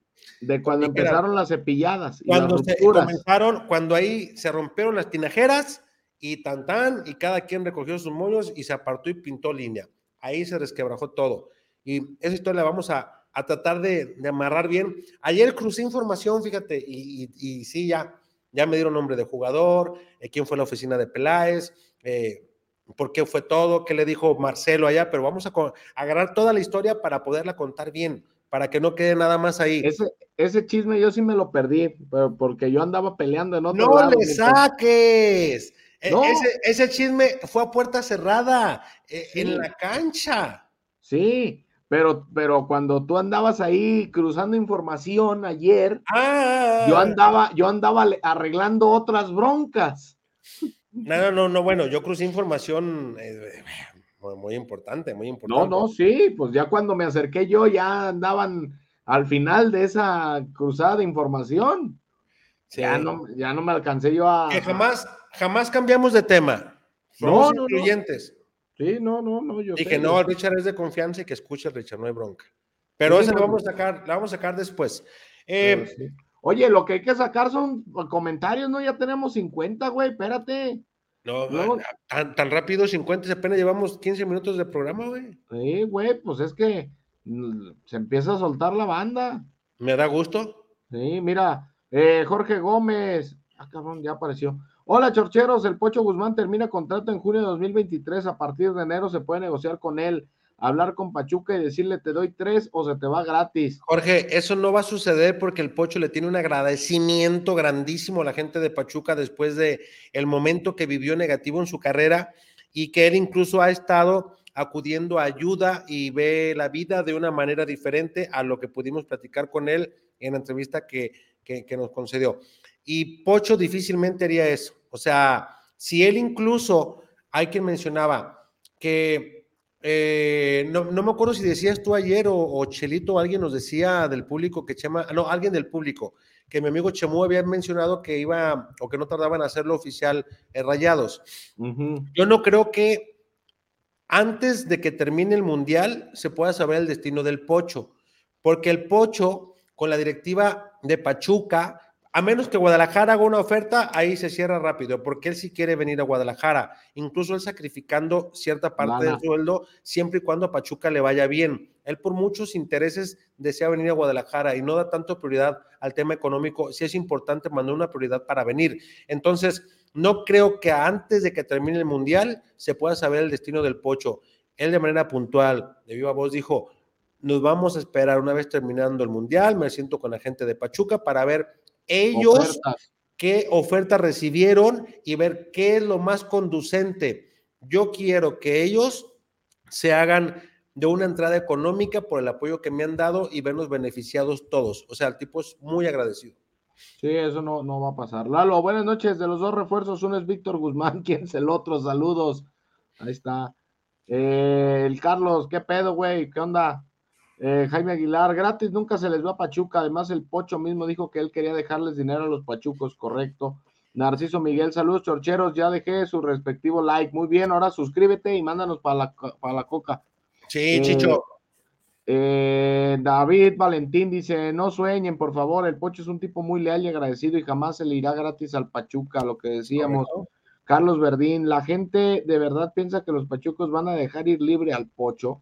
De cuando empezaron las cepilladas. cuando se comenzaron, cuando ahí se rompieron las tinajeras y tan tan, y cada quien recogió sus mollos y se apartó y pintó línea. Ahí se resquebrajó todo. Y esa historia la vamos a, a tratar de, amarrar bien. Ayer crucé información, fíjate, y, y, sí, ya, ya me dieron nombre de jugador, eh, quién fue la oficina de Peláez, eh, por qué fue todo, qué le dijo Marcelo allá, pero vamos a, agarrar toda la historia para poderla contar bien, para que no quede nada más ahí. Ese, ese chisme yo sí me lo perdí, porque yo andaba peleando en otro ¡No le saques! E, ese, ese, chisme fue a puerta cerrada, eh, en la cancha. Sí, pero, pero cuando tú andabas ahí cruzando información ayer, ah. yo andaba, yo andaba arreglando otras broncas. No, no, no, bueno, yo crucé información eh, muy, importante, muy importante. No, no, sí, pues ya cuando me acerqué yo ya andaban al final de esa cruzada de información. Ya, no, ya no me alcancé yo a. Que jamás, jamás cambiamos de tema. Somos no, incluyentes. Sí, no, no, no. Yo Dije, no, Richard es de confianza y que escuche Richard, no hay bronca. Pero esa la vamos a sacar, la vamos a sacar después. Eh, Oye, lo que hay que sacar son comentarios, ¿no? Ya tenemos 50, güey, espérate. No, Tan, rápido 50, apenas llevamos 15 minutos de programa, güey. Sí, güey, pues es que mm, se empieza a soltar la banda. Me da gusto. Sí, mira, eh, Jorge Gómez, ah, cabrón, ya apareció. Hola, chorcheros. El Pocho Guzmán termina contrato en junio de 2023. A partir de enero se puede negociar con él, hablar con Pachuca y decirle te doy tres o se te va gratis. Jorge, eso no va a suceder porque el Pocho le tiene un agradecimiento grandísimo a la gente de Pachuca después de el momento que vivió negativo en su carrera y que él incluso ha estado acudiendo a ayuda y ve la vida de una manera diferente a lo que pudimos platicar con él en la entrevista que, que nos concedió. Y Pocho difícilmente haría eso. O sea, si él incluso, hay quien mencionaba que, eh, no, me acuerdo si decías tú ayer o, Chelito, alguien nos decía del público que Chema, no, alguien del público, que mi amigo Chemu había mencionado que iba o que no tardaban en hacerlo oficial eh, Rayados. Yo no creo que antes de que termine el Mundial se pueda saber el destino del Pocho, porque el Pocho, con la directiva de Pachuca, a menos que Guadalajara haga una oferta, ahí se cierra rápido, porque él sí quiere venir a Guadalajara, incluso él sacrificando cierta parte del sueldo, siempre y cuando a Pachuca le vaya bien. Él por muchos intereses desea venir a Guadalajara y no da tanto prioridad al tema económico, sí es importante mandar una prioridad para venir. Entonces, no creo que antes de que termine el Mundial se pueda saber el destino del Pocho. Él de manera puntual, de viva voz, dijo, nos vamos a esperar una vez terminando el Mundial, me siento con la gente de Pachuca para ver ellos qué oferta recibieron y ver qué es lo más conducente. Yo quiero que ellos se hagan de una entrada económica por el apoyo que me han dado y vernos beneficiados todos. O sea, el tipo es muy agradecido. Sí, eso no, no va a pasar. Lalo, buenas noches. De los dos refuerzos, uno es Víctor Guzmán, (laughs) ¿quién es el otro? Saludos. Ahí está. Eh, el Carlos, ¿qué pedo, güey? ¿Qué onda? Eh, Jaime Aguilar, gratis, nunca se les va a Pachuca. Además, el Pocho mismo dijo que él quería dejarles dinero a los Pachucos, correcto. Narciso Miguel, saludos, chorcheros. Ya dejé su respectivo like. Muy bien, ahora suscríbete y mándanos para la, para la coca. Sí, Chicho. Eh, David Valentín dice: No sueñen, por favor. El Pocho es un tipo muy leal y agradecido y jamás se le irá gratis al Pachuca, lo que decíamos. Carlos Verdín, la gente de verdad piensa que los Pachucos van a dejar ir libre al Pocho.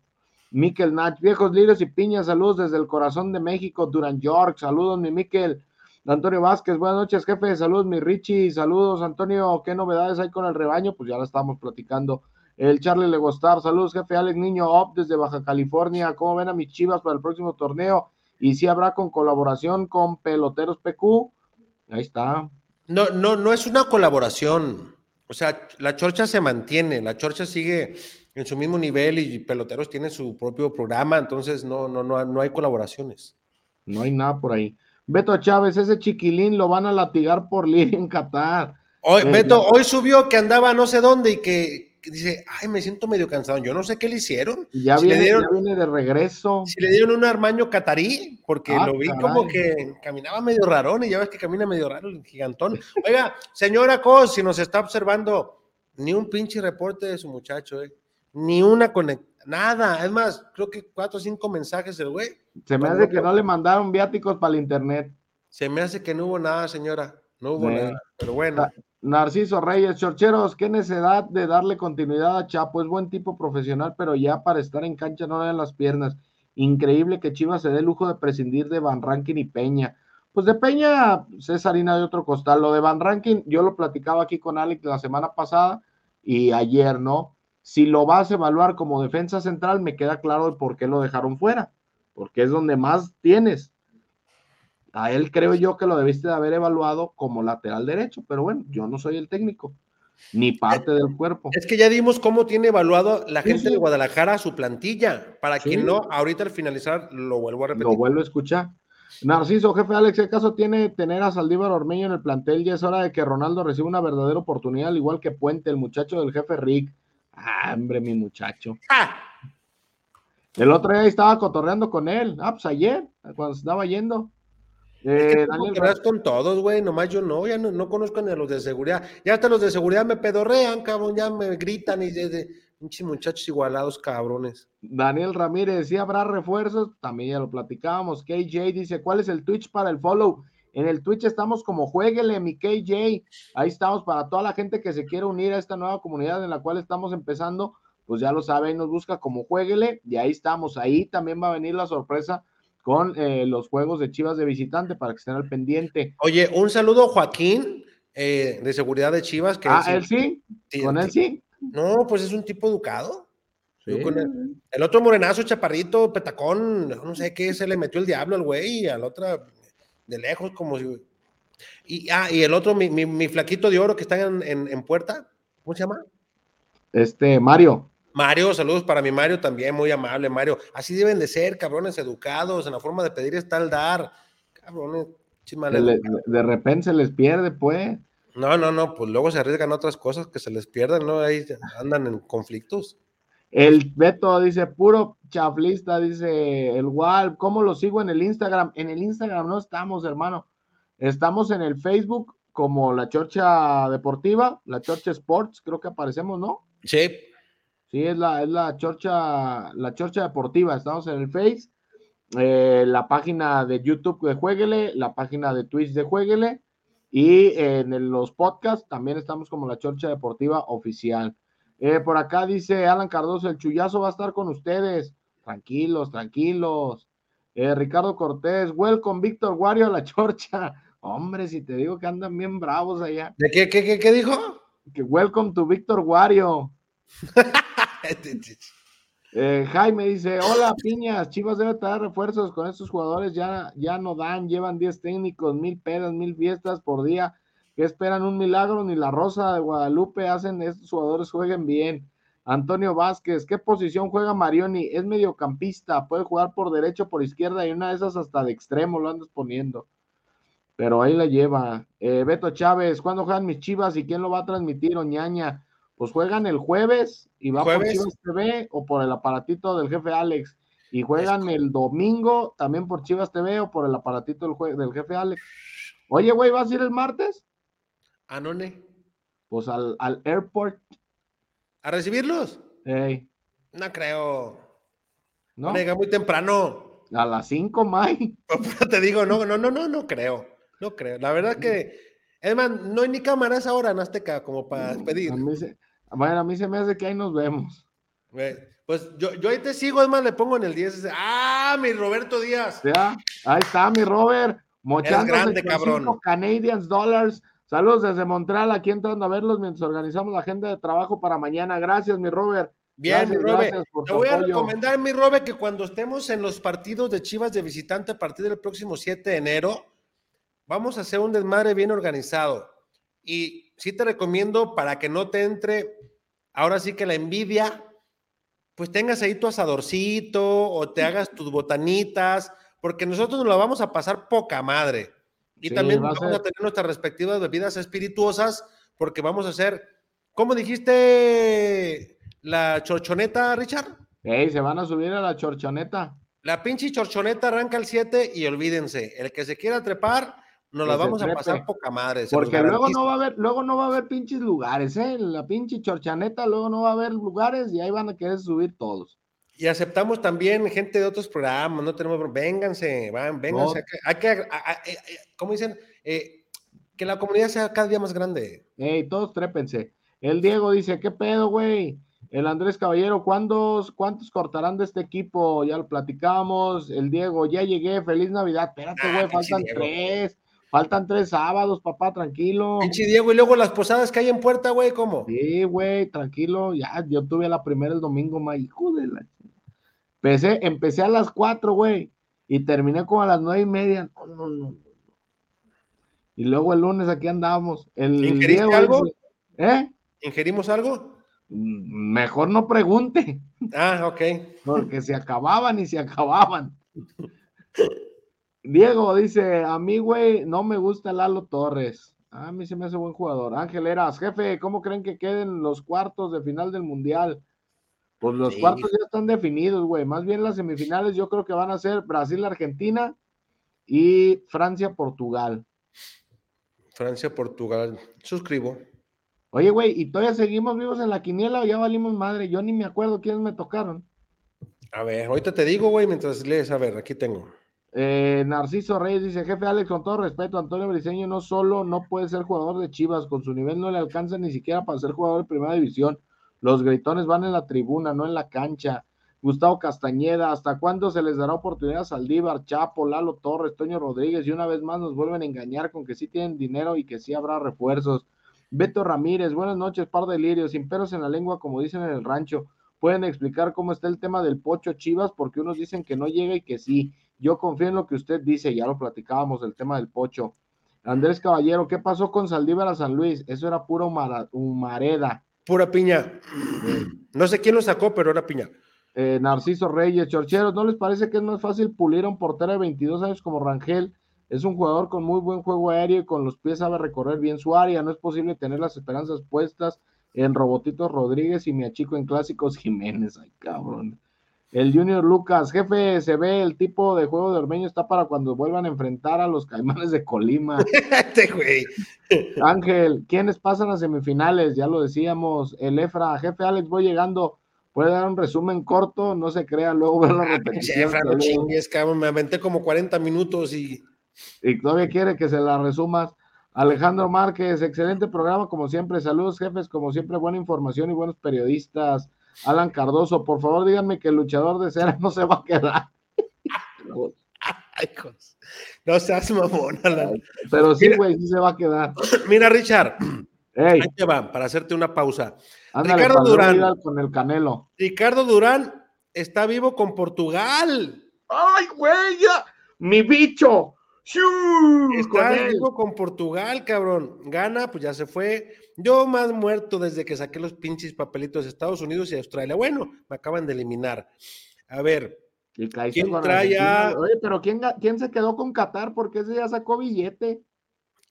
Miquel Nach, viejos lirios y piñas, saludos desde el corazón de México, Durán York, saludos mi Miquel, Antonio Vázquez, buenas noches jefe, saludos mi Richie, saludos Antonio, ¿qué novedades hay con el rebaño? Pues ya la estamos platicando. El Charlie Legostar, saludos jefe Alex Niño Op desde Baja California, ¿cómo ven a mis chivas para el próximo torneo? Y si habrá con colaboración con Peloteros PQ, ahí está. No, no, no es una colaboración, o sea, la chorcha se mantiene, la chorcha sigue en su mismo nivel y Peloteros tiene su propio programa, entonces no, no, no, no hay colaboraciones. No hay nada por ahí. Beto Chávez, ese chiquilín lo van a latigar por (laughs) Lili en Qatar. Hoy, eh, Beto, hoy subió que andaba no sé dónde y que, dice, ay, me siento medio cansado. Yo no sé qué le hicieron. Ya, viene, ya viene de regreso. Si le dieron un armaño catarí, porque ah, lo vi como que caminaba medio rarón y ya ves que camina medio raro el gigantón. Oiga, señora Cos, si nos está observando, ni un pinche reporte de su muchacho, eh ni una conecta, nada. Es más, creo que cuatro o cinco mensajes del güey. Se me hace que no le mandaron viáticos para el internet. Se me hace que no hubo nada, señora. No hubo nada, pero bueno. Narciso Reyes, Chorcheros, qué necesidad de darle continuidad a Chapo. Es buen tipo profesional, pero ya para estar en cancha no le dan las piernas. Increíble que Chivas se dé el lujo de prescindir de Van Rankin y Peña. Pues de Peña, Cesarina de otro costal. Lo de Van Rankin, yo lo platicaba aquí con Alex la semana pasada y ayer, ¿no? Si lo vas a evaluar como defensa central, me queda claro el por qué lo dejaron fuera, porque es donde más tienes. A él creo yo que lo debiste de haber evaluado como lateral derecho, pero bueno, yo no soy el técnico, ni parte del cuerpo. Es que ya dimos cómo tiene evaluado la gente de Guadalajara su plantilla, para que no, ahorita al finalizar lo vuelvo a repetir. Lo vuelvo a escuchar. Narciso, jefe Alex, ¿qué caso tiene tener a Saldívar Ormeño en el plantel? Ya es hora de que Ronaldo reciba una verdadera oportunidad, al igual que Puente, el muchacho del jefe Rick. Ah, hombre, mi muchacho. Ah. El otro día estaba cotorreando con él. Ah, pues ayer, cuando estaba yendo. Eh, Daniel con todos, güey, nomás yo no, ya no, conozco ni a los de seguridad. Ya hasta los de seguridad me pedorrean, cabrón, ya me gritan y de, de muchachos igualados, cabrones. Daniel Ramírez, sí habrá refuerzos, también ya lo platicábamos. KJ dice, ¿cuál es el Twitch para el follow? En el Twitch estamos como Jueguele, mi KJ. Ahí estamos para toda la gente que se quiere unir a esta nueva comunidad en la cual estamos empezando. Pues ya lo saben, nos busca como Jueguele y ahí estamos. Ahí también va a venir la sorpresa con eh, los juegos de Chivas de visitante para que estén al pendiente. Oye, un saludo Joaquín eh, de seguridad de Chivas. Que ah, él sí, con él sí. No, pues es un tipo educado. El, el, otro morenazo, chaparrito, petacón, no sé qué, se le metió el diablo al güey y al otro de lejos, como si. Y, ah, y el otro, mi, mi, flaquito de oro que está en, en, puerta, ¿cómo se llama? Este, Mario. Mario, saludos para mi Mario también, muy amable, Mario. Así deben de ser, cabrones educados, en la forma de pedir está el dar. Cabrones, de, de repente se les pierde, pues. No, no, no, pues luego se arriesgan otras cosas que se les pierden, ¿no? Ahí andan en conflictos. El Beto dice, puro chaflista, dice el Wal, ¿cómo lo sigo en el Instagram? En el Instagram no estamos, hermano. Estamos en el Facebook como la Chorcha Deportiva, la Chorcha Sports, creo que aparecemos, ¿no? Sí. Sí, es la, es la chorcha, la chorcha deportiva. Estamos en el Face, eh, la página de YouTube de Jueguele, la página de Twitch de Jueguele y en los podcasts también estamos como la chorcha deportiva oficial. Eh, por acá dice Alan Cardoso, el chullazo va a estar con ustedes. Tranquilos, tranquilos. Eh, Ricardo Cortés, welcome Víctor Wario a la (laughs) chorcha. Hombre, si te digo que andan bien bravos allá. ¿De qué, qué, qué, qué dijo? Que welcome to Víctor Wario. (laughs) Eh, Jaime dice, hola piñas, Chivas debe traer refuerzos con estos jugadores, ya, ya no dan, llevan 10 técnicos, mil pedas, mil fiestas por día, que esperan un milagro, ni la Rosa de Guadalupe hacen estos jugadores jueguen bien. Antonio Vázquez, ¿qué posición juega Marioni? Es mediocampista, puede jugar por derecho, por izquierda y una de esas hasta de extremo lo andas poniendo. Pero ahí la lleva. Eh, Beto Chávez, ¿cuándo juegan mis chivas y quién lo va a transmitir? Oñaña pues juegan el jueves y va por Chivas TV o por el aparatito del jefe Alex. Y juegan el domingo también por Chivas TV o por el aparatito del, del jefe Alex. Oye, güey, ¿vas a ir el martes? ¿A dónde? Pues al, al airport. ¿A recibirlos? Hey. No creo. No. Llega muy temprano. A las 5, May. Te digo, no, no, no, no, no creo. No creo. La verdad que, es más, no hay ni cámaras ahora en Azteca como para pedir. A mí se, bueno, a mí se me hace que ahí nos vemos. Pues yo, yo ahí te sigo, es más, le pongo en el 10. ¡Ah, mi Roberto Díaz! Ya, ahí está mi Robert. Mochando grande, cabrón. Canadian Dollars. Saludos desde Montreal, aquí entrando a verlos mientras organizamos la agenda de trabajo para mañana. Gracias, mi Robert. Bien, mi Robert. Te voy a recomendar, mi Robert, que cuando estemos en los partidos de Chivas de visitante a partir del próximo 7 de enero, vamos a hacer un desmadre bien organizado. Y sí te recomiendo para que no te entre, ahora sí que la envidia, pues tengas ahí tu asadorcito o te hagas tus botanitas, porque nosotros nos la vamos a pasar poca madre. Y también vamos a, tener nuestras respectivas bebidas espirituosas, porque vamos a hacer, ¿cómo dijiste la chorchoneta, Richard? Ey, se van a subir a la chorchoneta. La pinche chorchoneta arranca el 7 y olvídense, el que se quiera trepar, nos la vamos a pasar poca madre. Porque luego no va a haber, luego no va a haber pinches lugares, ¿eh? La pinche chorchaneta, luego no va a haber lugares y ahí van a querer subir todos. Y aceptamos también gente de otros programas, no tenemos, vénganse, van, vénganse. Hay que, eh, eh, ¿cómo dicen? Eh, que la comunidad sea cada día más grande. Ey, todos trépense. El Diego dice, ¿qué pedo, güey? El Andrés Caballero, ¿cuántos, ¿cuántos cortarán de este equipo? Ya lo platicamos. El Diego, ya llegué, feliz Navidad. Espérate, ah, güey, faltan tres. Faltan tres sábados, papá, tranquilo. Pinche Diego, y luego las posadas que hay en puerta, güey, ¿cómo? Sí, güey, tranquilo. Ya, yo tuve la primera el domingo, ma, hijo de la. Empecé, empecé a las cuatro, güey, y terminé como a las nueve y media. No, no, no. Y luego el lunes aquí andábamos. El, ¿Ingeriste algo? ¿Eh? ¿Ingerimos algo? Mm, mejor no pregunte. Ah, ok. Porque se acababan y se acababan. Diego dice, a mí, güey, no me gusta Lalo Torres. A mí se me hace buen jugador. Ángel Eras, jefe, ¿cómo creen que queden los cuartos de final del Mundial? Pues los cuartos ya están definidos, güey. Más bien las semifinales yo creo que van a ser Brasil-Argentina y Francia-Portugal. Francia-Portugal. Suscribo. Oye, güey, ¿y todavía seguimos vivos en la quiniela o ya valimos madre? Yo ni me acuerdo quiénes me tocaron. A ver, ahorita te digo, güey, mientras lees, a ver, aquí tengo. Eh, Narciso Reyes dice, jefe Alex, con todo respeto, Antonio Briseño no solo no puede ser jugador de Chivas, con su nivel no le alcanza ni siquiera para ser jugador de primera división. Los gritones van en la tribuna, no en la cancha. Gustavo Castañeda, ¿hasta cuándo se les dará oportunidad a Saldívar, Chapo, Lalo Torres, Toño Rodríguez? Y una vez más nos vuelven a engañar con que sí tienen dinero y que sí habrá refuerzos. Beto Ramírez, buenas noches, par de lirios, sin peros en la lengua, como dicen en el rancho. ¿Pueden explicar cómo está el tema del Pocho Chivas? Porque unos dicen que no llega y que sí. Yo confío en lo que usted dice, ya lo platicábamos, el tema del pocho. Andrés Caballero, ¿qué pasó con Saldívar a San Luis? Eso era pura humareda. Pura piña. No sé quién lo sacó, pero era piña. Eh, Narciso Reyes, Chorcheros, ¿no les parece que es más fácil pulir a un portero de 22 años como Rangel? Es un jugador con muy buen juego aéreo y con los pies sabe recorrer bien su área. No es posible tener las esperanzas puestas en Robotitos Rodríguez y mi achico en Clásicos Jiménez. Ay, cabrón. El Junior Lucas, jefe, se ve el tipo de juego de Ormeño está para cuando vuelvan a enfrentar a los caimanes de Colima. (laughs) este güey. Ángel, ¿quiénes pasan a semifinales? Ya lo decíamos. El Efra, jefe Alex, voy llegando. puede dar un resumen corto, no se crea, luego ver la repetición. Chefra, no chingues, cabrón, me aventé como 40 minutos y... Y todavía quiere que se la resumas. Alejandro Márquez, excelente programa, como siempre. Saludos, jefes, como siempre, buena información y buenos periodistas. Alan Cardoso, por favor, díganme que el luchador de cera (laughs) no se va a quedar. Ay, no seas mamón, Alan. Pero sí, güey, sí se va a quedar. (clears throat) Mira, Richard, Ey, ahí te va, para hacerte una pausa. ándale, Ricardo Durán. Con el Canelo. Ricardo Durán está vivo con Portugal. ¡Ay, güey! ya! ¡Mi bicho! Está vivo con Portugal, cabrón. Gana, pues ya se fue. Yo más muerto desde que saqué los pinches papelitos de Estados Unidos y Australia. Bueno, me acaban de eliminar. A ver, Y ¿Quién trae a- Oye, pero ¿quién, ¿quién se quedó con Qatar? Porque ese ya sacó billete.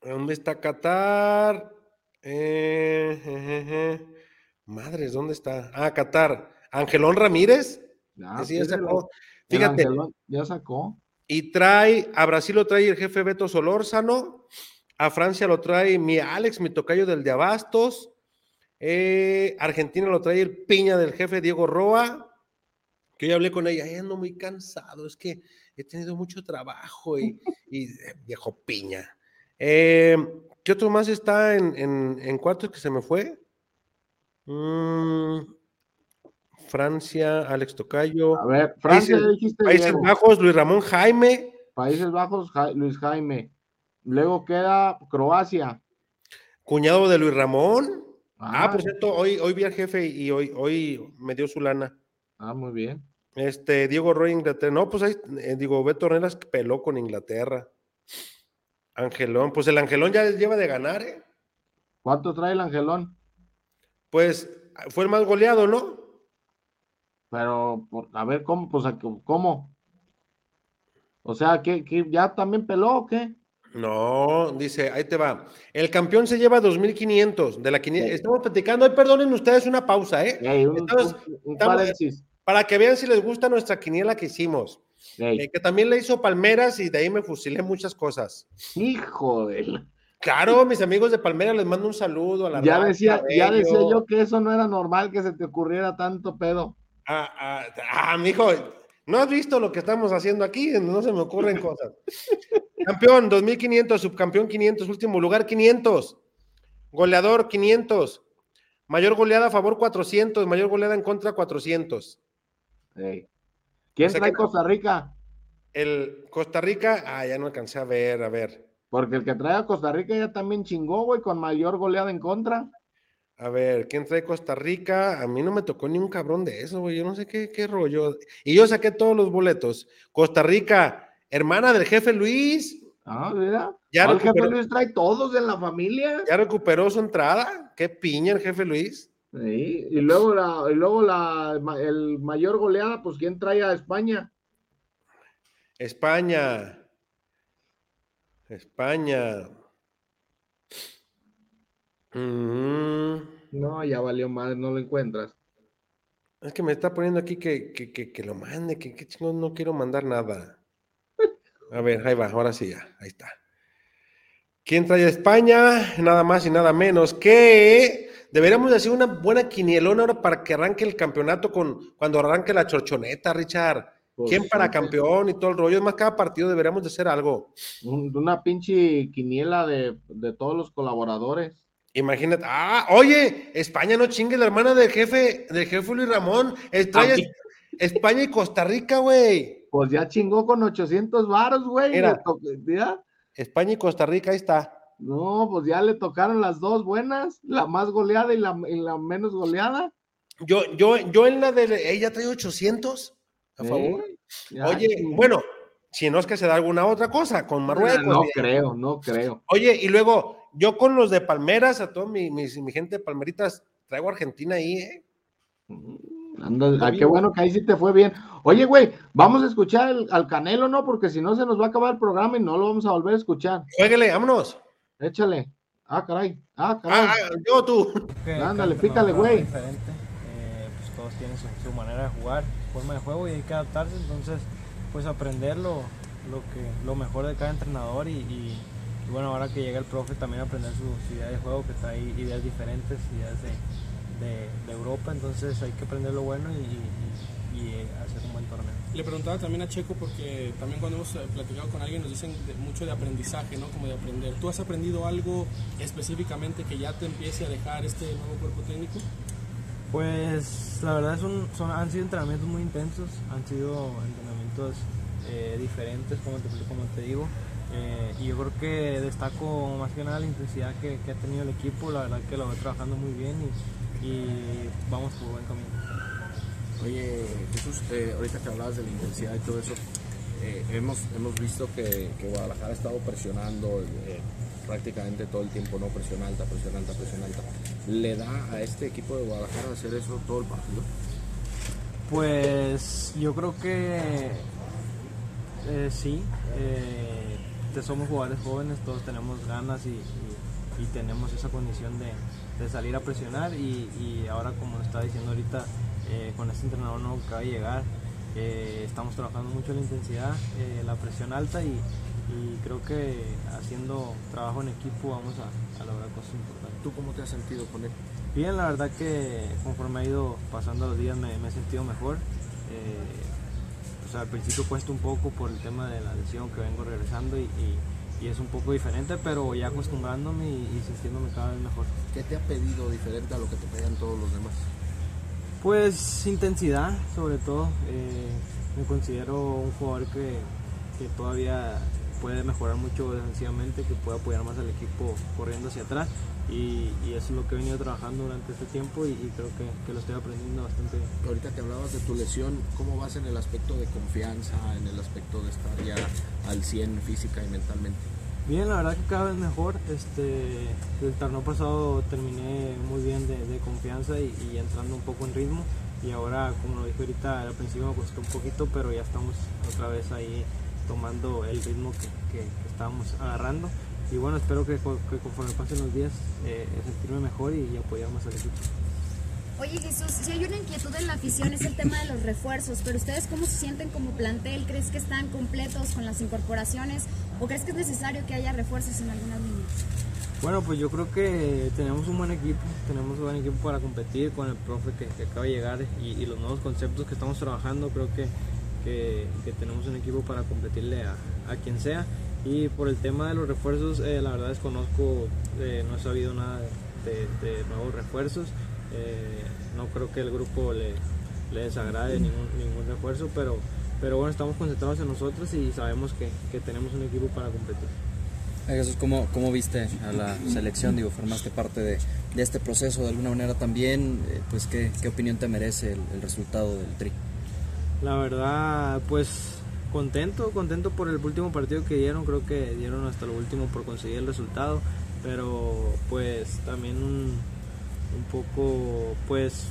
¿dónde está Qatar? Eh. Madres, ¿dónde está? Ah, Qatar. Angelón Ramírez. Ya, Ese ya sacó. el Fíjate, Angelón ya sacó. Y trae, a Brasil lo trae el jefe Beto Solórzano, a Francia lo trae mi Alex, mi tocayo del de Abastos, eh, Argentina lo trae el piña del jefe Diego Roa, que yo hablé con ella, "Ay, ando muy cansado, es que he tenido mucho trabajo y, eh, viejo piña. Eh, ¿Qué otro más está en, en, en cuartos que se me fue? Mm, Francia, Alex Tocayo. A ver, Francia, Países- dijiste Países Diego. Bajos, Luis Ramón Jaime. Países Bajos, Ja- Luis Jaime. Luego queda Croacia. Cuñado de Luis Ramón. Ah, Ah, por cierto, hoy, hoy vi al jefe y hoy, hoy me dio su lana. ah, muy bien. Este, Diego Roy, Inglaterra. No, pues ahí, eh, digo, Beto Ornelas peló con Inglaterra. Angelón, pues el Angelón ya lleva de ganar, ¿eh? ¿Cuánto trae el Angelón? Pues fue el más goleado, ¿no? Pero, por- a ver, ¿cómo? Pues, ¿a qué- ¿cómo? O sea, ¿qué, qué, ya también peló o qué? No, dice, ahí te va. El campeón se lleva 2.500 de la quiniela. Sí. Estamos platicando, ay, perdonen ustedes una pausa, ¿eh? Ey, un, Entonces, un- estamos-. Para que vean si les gusta nuestra quiniela que hicimos. Eh, que también le hizo Palmeras y de ahí me fusilé muchas cosas. hijo de... la- Claro, mis amigos de Palmeras, les mando un saludo a la Ya raza, decía, ya decía yo que eso no era normal que se te ocurriera tanto pedo. Ah, ah, ah, mijo, ¿no has visto lo que estamos haciendo aquí? No se me ocurren cosas. (laughs) Campeón, 2500, subcampeón 500, último lugar 500, goleador 500, mayor goleada a favor 400, mayor goleada en contra 400. Ey. ¿Quién O sea trae que- Costa Rica? El Costa Rica, ah, ya no alcancé a ver, a ver, Porque el que trae a Costa Rica ya también chingó, güey, con mayor goleada en contra. A ver, ¿quién trae Costa Rica? A mí no me tocó ni un cabrón de eso, güey, yo no sé qué, qué rollo. Y yo saqué todos los boletos. Costa Rica, hermana del jefe Luis, Ah, mira. Ya el jefe. Luis trae todos en la familia. ya recuperó su entrada. Qué piña el jefe Luis. Sí, Y luego, la, y luego la, el mayor goleada, pues ¿quién trae a España? España. España. Mm, No, ya valió madre, no lo encuentras. es que me está poniendo aquí que, que, que- que lo mande, que, que chingón, no quiero mandar nada. A ver, ahí va, ahora sí ya, ahí está. ¿Quién trae a España? Nada más y nada menos que deberíamos de hacer una buena quinielona ahora para que arranque el campeonato con cuando arranque la chorchoneta, Richard. Pues, ¿Quién para sí, campeón y todo el rollo? Es más, cada partido deberíamos de hacer algo. un- una pinche quiniela de, de todos los colaboradores. Imagínate. Ah, oye, España no chingue la hermana del jefe, del jefe Luis Ramón. Es- España y Costa Rica, güey. Pues ya chingó con 800 varos, güey. España y Costa Rica, ahí está. No, pues ya le tocaron las dos buenas, la más goleada y la, y la menos goleada. Yo, yo, yo en la de ella trae 800 a favor. ya Oye, chingó. bueno, si no es que se da alguna otra cosa con Marruecos. No bien. creo, no creo. Oye, y luego yo con los de Palmeras, a toda mi, mi, mi gente de Palmeritas, traigo a Argentina ahí, ¿eh? Anda, Está ah, qué bueno que ahí sí te fue bien. Oye, güey, vamos a escuchar el- al Canelo, ¿no? Porque si no se nos va a acabar el programa y no lo vamos a volver a escuchar. Jueguele, vámonos. Échale. Ah, caray. Ah, caray. Ah, ah, yo tú. Ándale, pícale, güey. eh, pues todos tienen su, su manera de jugar, forma de juego y hay que adaptarse, entonces pues aprender lo, lo que, lo mejor de cada entrenador y, y- y bueno, ahora que llega el profe también aprender su, su idea de juego, que trae ideas diferentes, ideas de, de, Europa, entonces hay que aprender lo bueno y, y, hacer un buen torneo. Le preguntaba también a Checo porque también cuando hemos platicado con alguien nos dicen mucho de aprendizaje, ¿no? Como de aprender. ¿Tú has aprendido algo específicamente que ya te empiece a dejar este nuevo cuerpo técnico? Pues la verdad son, son, han sido entrenamientos muy intensos, han sido entrenamientos eh, diferentes, como te, como te digo. Eh, y yo creo que destaco más que nada la intensidad que, ha tenido el equipo, la verdad que lo va trabajando muy bien y, vamos por buen camino. Oye, Jesús, eh, ahorita que hablabas de la intensidad y todo eso, hemos, hemos visto que, Guadalajara ha estado presionando prácticamente todo el tiempo, ¿no? Presión alta, presión alta, presión alta. ¿Le da a este equipo de Guadalajara hacer eso todo el partido? Pues yo creo que eh, sí. Eh, somos jugadores jóvenes, todos tenemos ganas y, tenemos esa condición de, salir a presionar y, ahora como está diciendo ahorita eh, con este entrenador nuevo que va a llegar, estamos trabajando mucho la intensidad, la presión alta y, creo que haciendo trabajo en equipo vamos a, lograr cosas importantes. ¿Tú cómo te has sentido con él? Bien, la verdad que conforme ha ido pasando los días me, he sentido mejor. Eh, sea, al principio cuesta un poco por el tema de la lesión que vengo regresando y, es un poco diferente, pero ya acostumbrándome y, sintiéndome cada vez mejor. ¿Qué te ha pedido diferente a lo que te pedían todos los demás? Pues intensidad, sobre todo. Eh, me considero un jugador que, que todavía puede mejorar mucho defensivamente, que puede apoyar más al equipo corriendo hacia atrás y, eso es lo que he venido trabajando durante este tiempo y, creo que, lo estoy aprendiendo bastante bien. Ahorita que hablabas de tu lesión, ¿cómo vas en el aspecto de confianza, en el aspecto de estar ya al 100 física y mentalmente? Bien, la verdad que cada vez mejor. Este, el torneo pasado terminé muy bien de, confianza y, y, entrando un poco en ritmo. Y ahora, como lo dije ahorita, al principio me costó un poquito, pero ya estamos otra vez ahí tomando el ritmo que, estábamos agarrando. Y bueno, espero que, conforme pasen los días eh, sentirme mejor y, apoyar más al equipo. Oye Jesús, si hay una inquietud en la afición es el tema de los refuerzos, pero ustedes cómo se sienten como plantel? ¿Crees que están completos con las incorporaciones o crees que es necesario que haya refuerzos en alguna línea? Bueno, pues yo creo que tenemos un buen equipo, tenemos un buen equipo para competir con el profe que, acaba de llegar y, los nuevos conceptos que estamos trabajando, creo que que, tenemos un equipo para competirle a, quien sea. Y por el tema de los refuerzos, eh, la verdad desconozco, eh, no he sabido nada de, nuevos refuerzos. Eh, no creo que el grupo le, desagrade ningún, ningún refuerzo, pero, pero bueno, estamos concentrados en nosotros y sabemos que, tenemos un equipo para competir. Jesús, ¿cómo, ¿cómo, viste a la selección? Digo, formaste parte de, este proceso de alguna manera también. pues, ¿qué, ¿qué, opinión te merece el resultado del tri? La verdad, pues contento, contento por el último partido que dieron, creo que dieron hasta lo último por conseguir el resultado, pero pues también un, un poco pues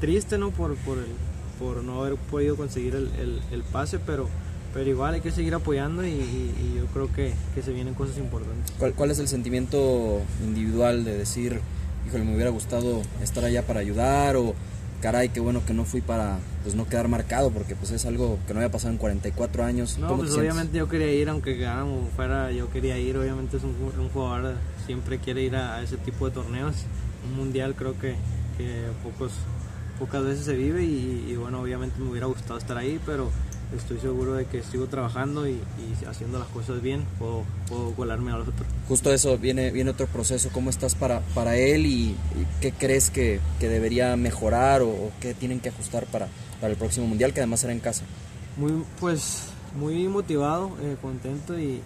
triste no por, por, el, por no haber podido conseguir el, el, pase, pero, pero igual hay que seguir apoyando y, yo creo que, que, se vienen cosas importantes. ¿Cuál, ¿Cuál es el sentimiento individual de decir, híjole, me hubiera gustado estar allá para ayudar o caray, qué bueno que no fui para pues no quedar marcado, porque pues es algo que no había pasado en 44 años. No, pues obviamente yo quería ir, aunque quedáramos fuera, yo quería ir, obviamente es un, jugador, siempre quiere ir a, ese tipo de torneos. Un mundial creo que, que pocos, pocas veces se vive y, y bueno, obviamente me hubiera gustado estar ahí, pero estoy seguro de que sigo trabajando y, haciendo las cosas bien, puedo, puedo colarme a los otros. Justo eso, viene, viene otro proceso, ¿cómo estás para, para él y, qué crees que, debería mejorar o, qué tienen que ajustar para, para el próximo mundial, que además será en casa? Muy, pues, muy motivado, eh, contento y,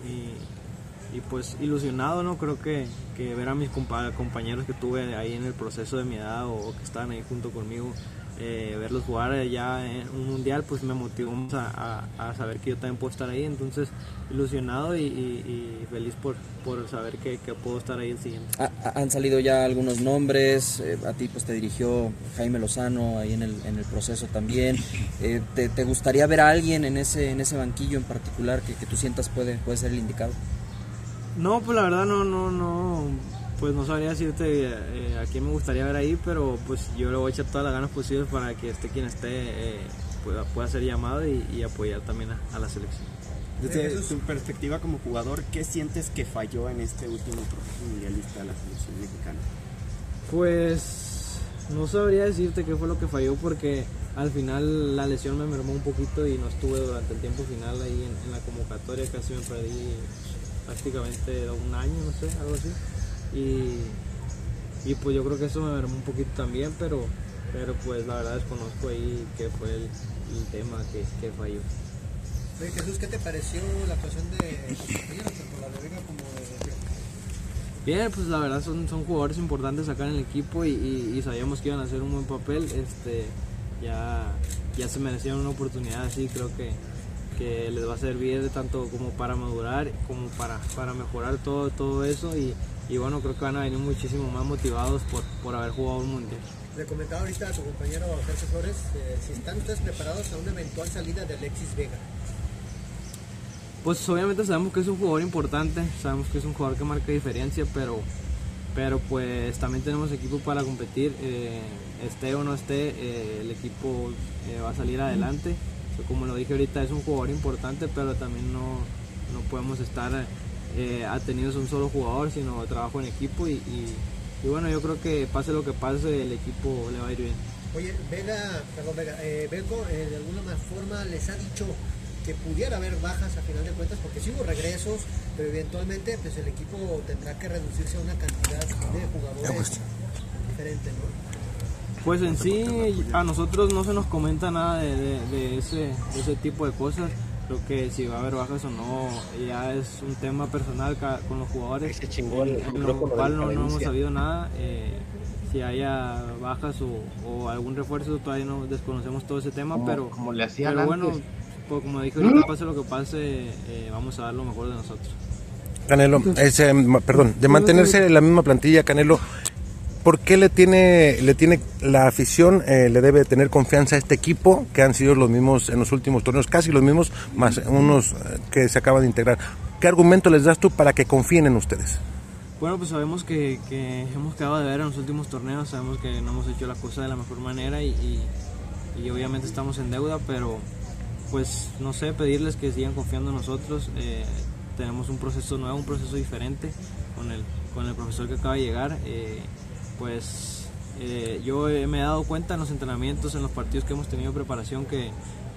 pues ilusionado, ¿no? Creo que, que ver a mis compañeros que tuve ahí en el proceso de mi edad o que estaban ahí junto conmigo, eh, verlos jugar ya en un mundial, pues me motivó a, a, saber que yo también puedo estar ahí. Entonces, ilusionado y, feliz por, por saber que, que, puedo estar ahí el siguiente. han salido ya algunos nombres, eh, a ti pues te dirigió Jaime Lozano ahí en el, en el proceso también. Eh, te, te, gustaría ver a alguien en ese, en ese banquillo en particular que, que tú sientas puede, puede ser el indicado? No, pues la verdad no, no, no pues no sabría decirte eh, a quién me gustaría ver ahí, pero pues yo le voy a echar todas las ganas posibles para que esté quien esté eh, pueda, pueda, ser llamado y, apoyar también a, la selección. Desde su perspectiva como jugador, ¿qué sientes que falló en este último proceso mundialista de la selección mexicana? Pues No sabría decirte qué fue lo que falló porque al final la lesión me mermó un poquito y no estuve durante el tiempo final ahí en, en la convocatoria, casi me perdí prácticamente un año, no sé, algo así. Y, y pues yo creo que eso me mermó un poquito también, pero, pero pues la verdad desconozco ahí qué fue el, el tema que, que falló. Oye, Jesús, ¿qué te pareció la actuación de tanto la de Vega como de Bien, pues la verdad son, son jugadores importantes acá en el equipo y, y, y sabíamos que iban a hacer un buen papel. Este, ya, ya se merecían una oportunidad así, creo que, que les va a servir tanto como para madurar, como para, para mejorar todo, todo eso y, y bueno, creo que van a venir muchísimo más motivados por, por haber jugado un mundial. Le comentaba ahorita a tu compañero Sergio Flores eh, si están ustedes preparados a una eventual salida de Alexis Vega. Pues obviamente sabemos que es un jugador importante, sabemos que es un jugador que marca diferencia, pero, pero pues también tenemos equipo para competir, eh, esté o no esté, eh, el equipo eh, va a salir adelante. Como lo dije ahorita, es un jugador importante, pero también no, no podemos estar eh, atenidos a un solo jugador, sino trabajo en equipo y, y, y, bueno, yo creo que pase lo que pase, el equipo le va a ir bien. Oye, Vega, perdón, Vega, eh, Beco de alguna forma les ha dicho que pudiera haber bajas a final de cuentas, porque sí hubo regresos, pero eventualmente pues el equipo tendrá que reducirse a una cantidad de jugadores diferente, ¿no? Pues en sí a nosotros no se nos comenta nada de, de, de, ese, de ese tipo de cosas. Creo que si va a haber bajas o no, ya es un tema personal con los jugadores. Se chingó el, en lo cual no, no, hemos sabido nada. Eh, si haya bajas o, o, algún refuerzo, todavía no desconocemos todo ese tema, como, pero, como le hacían pero bueno, pues, como dije, ahorita pase lo que pase, eh, vamos a dar lo mejor de nosotros. Canelo, es, eh, perdón, de mantenerse en la misma plantilla, Canelo, ¿por qué le tiene, le tiene la afición, eh, le debe tener confianza a este equipo, que han sido los mismos en los últimos torneos, casi los mismos, más unos eh, que se acaban de integrar? ¿Qué argumento les das tú para que confíen en ustedes? Bueno, pues sabemos que, que, hemos quedado de ver en los últimos torneos, sabemos que no hemos hecho la cosa de la mejor manera y, y, y obviamente estamos en deuda, pero pues no sé, pedirles que sigan confiando en nosotros. Eh, tenemos un proceso nuevo, un proceso diferente con el, con el profesor que acaba de llegar. Eh, pues eh, yo me he dado cuenta en los entrenamientos, en los partidos que hemos tenido preparación que,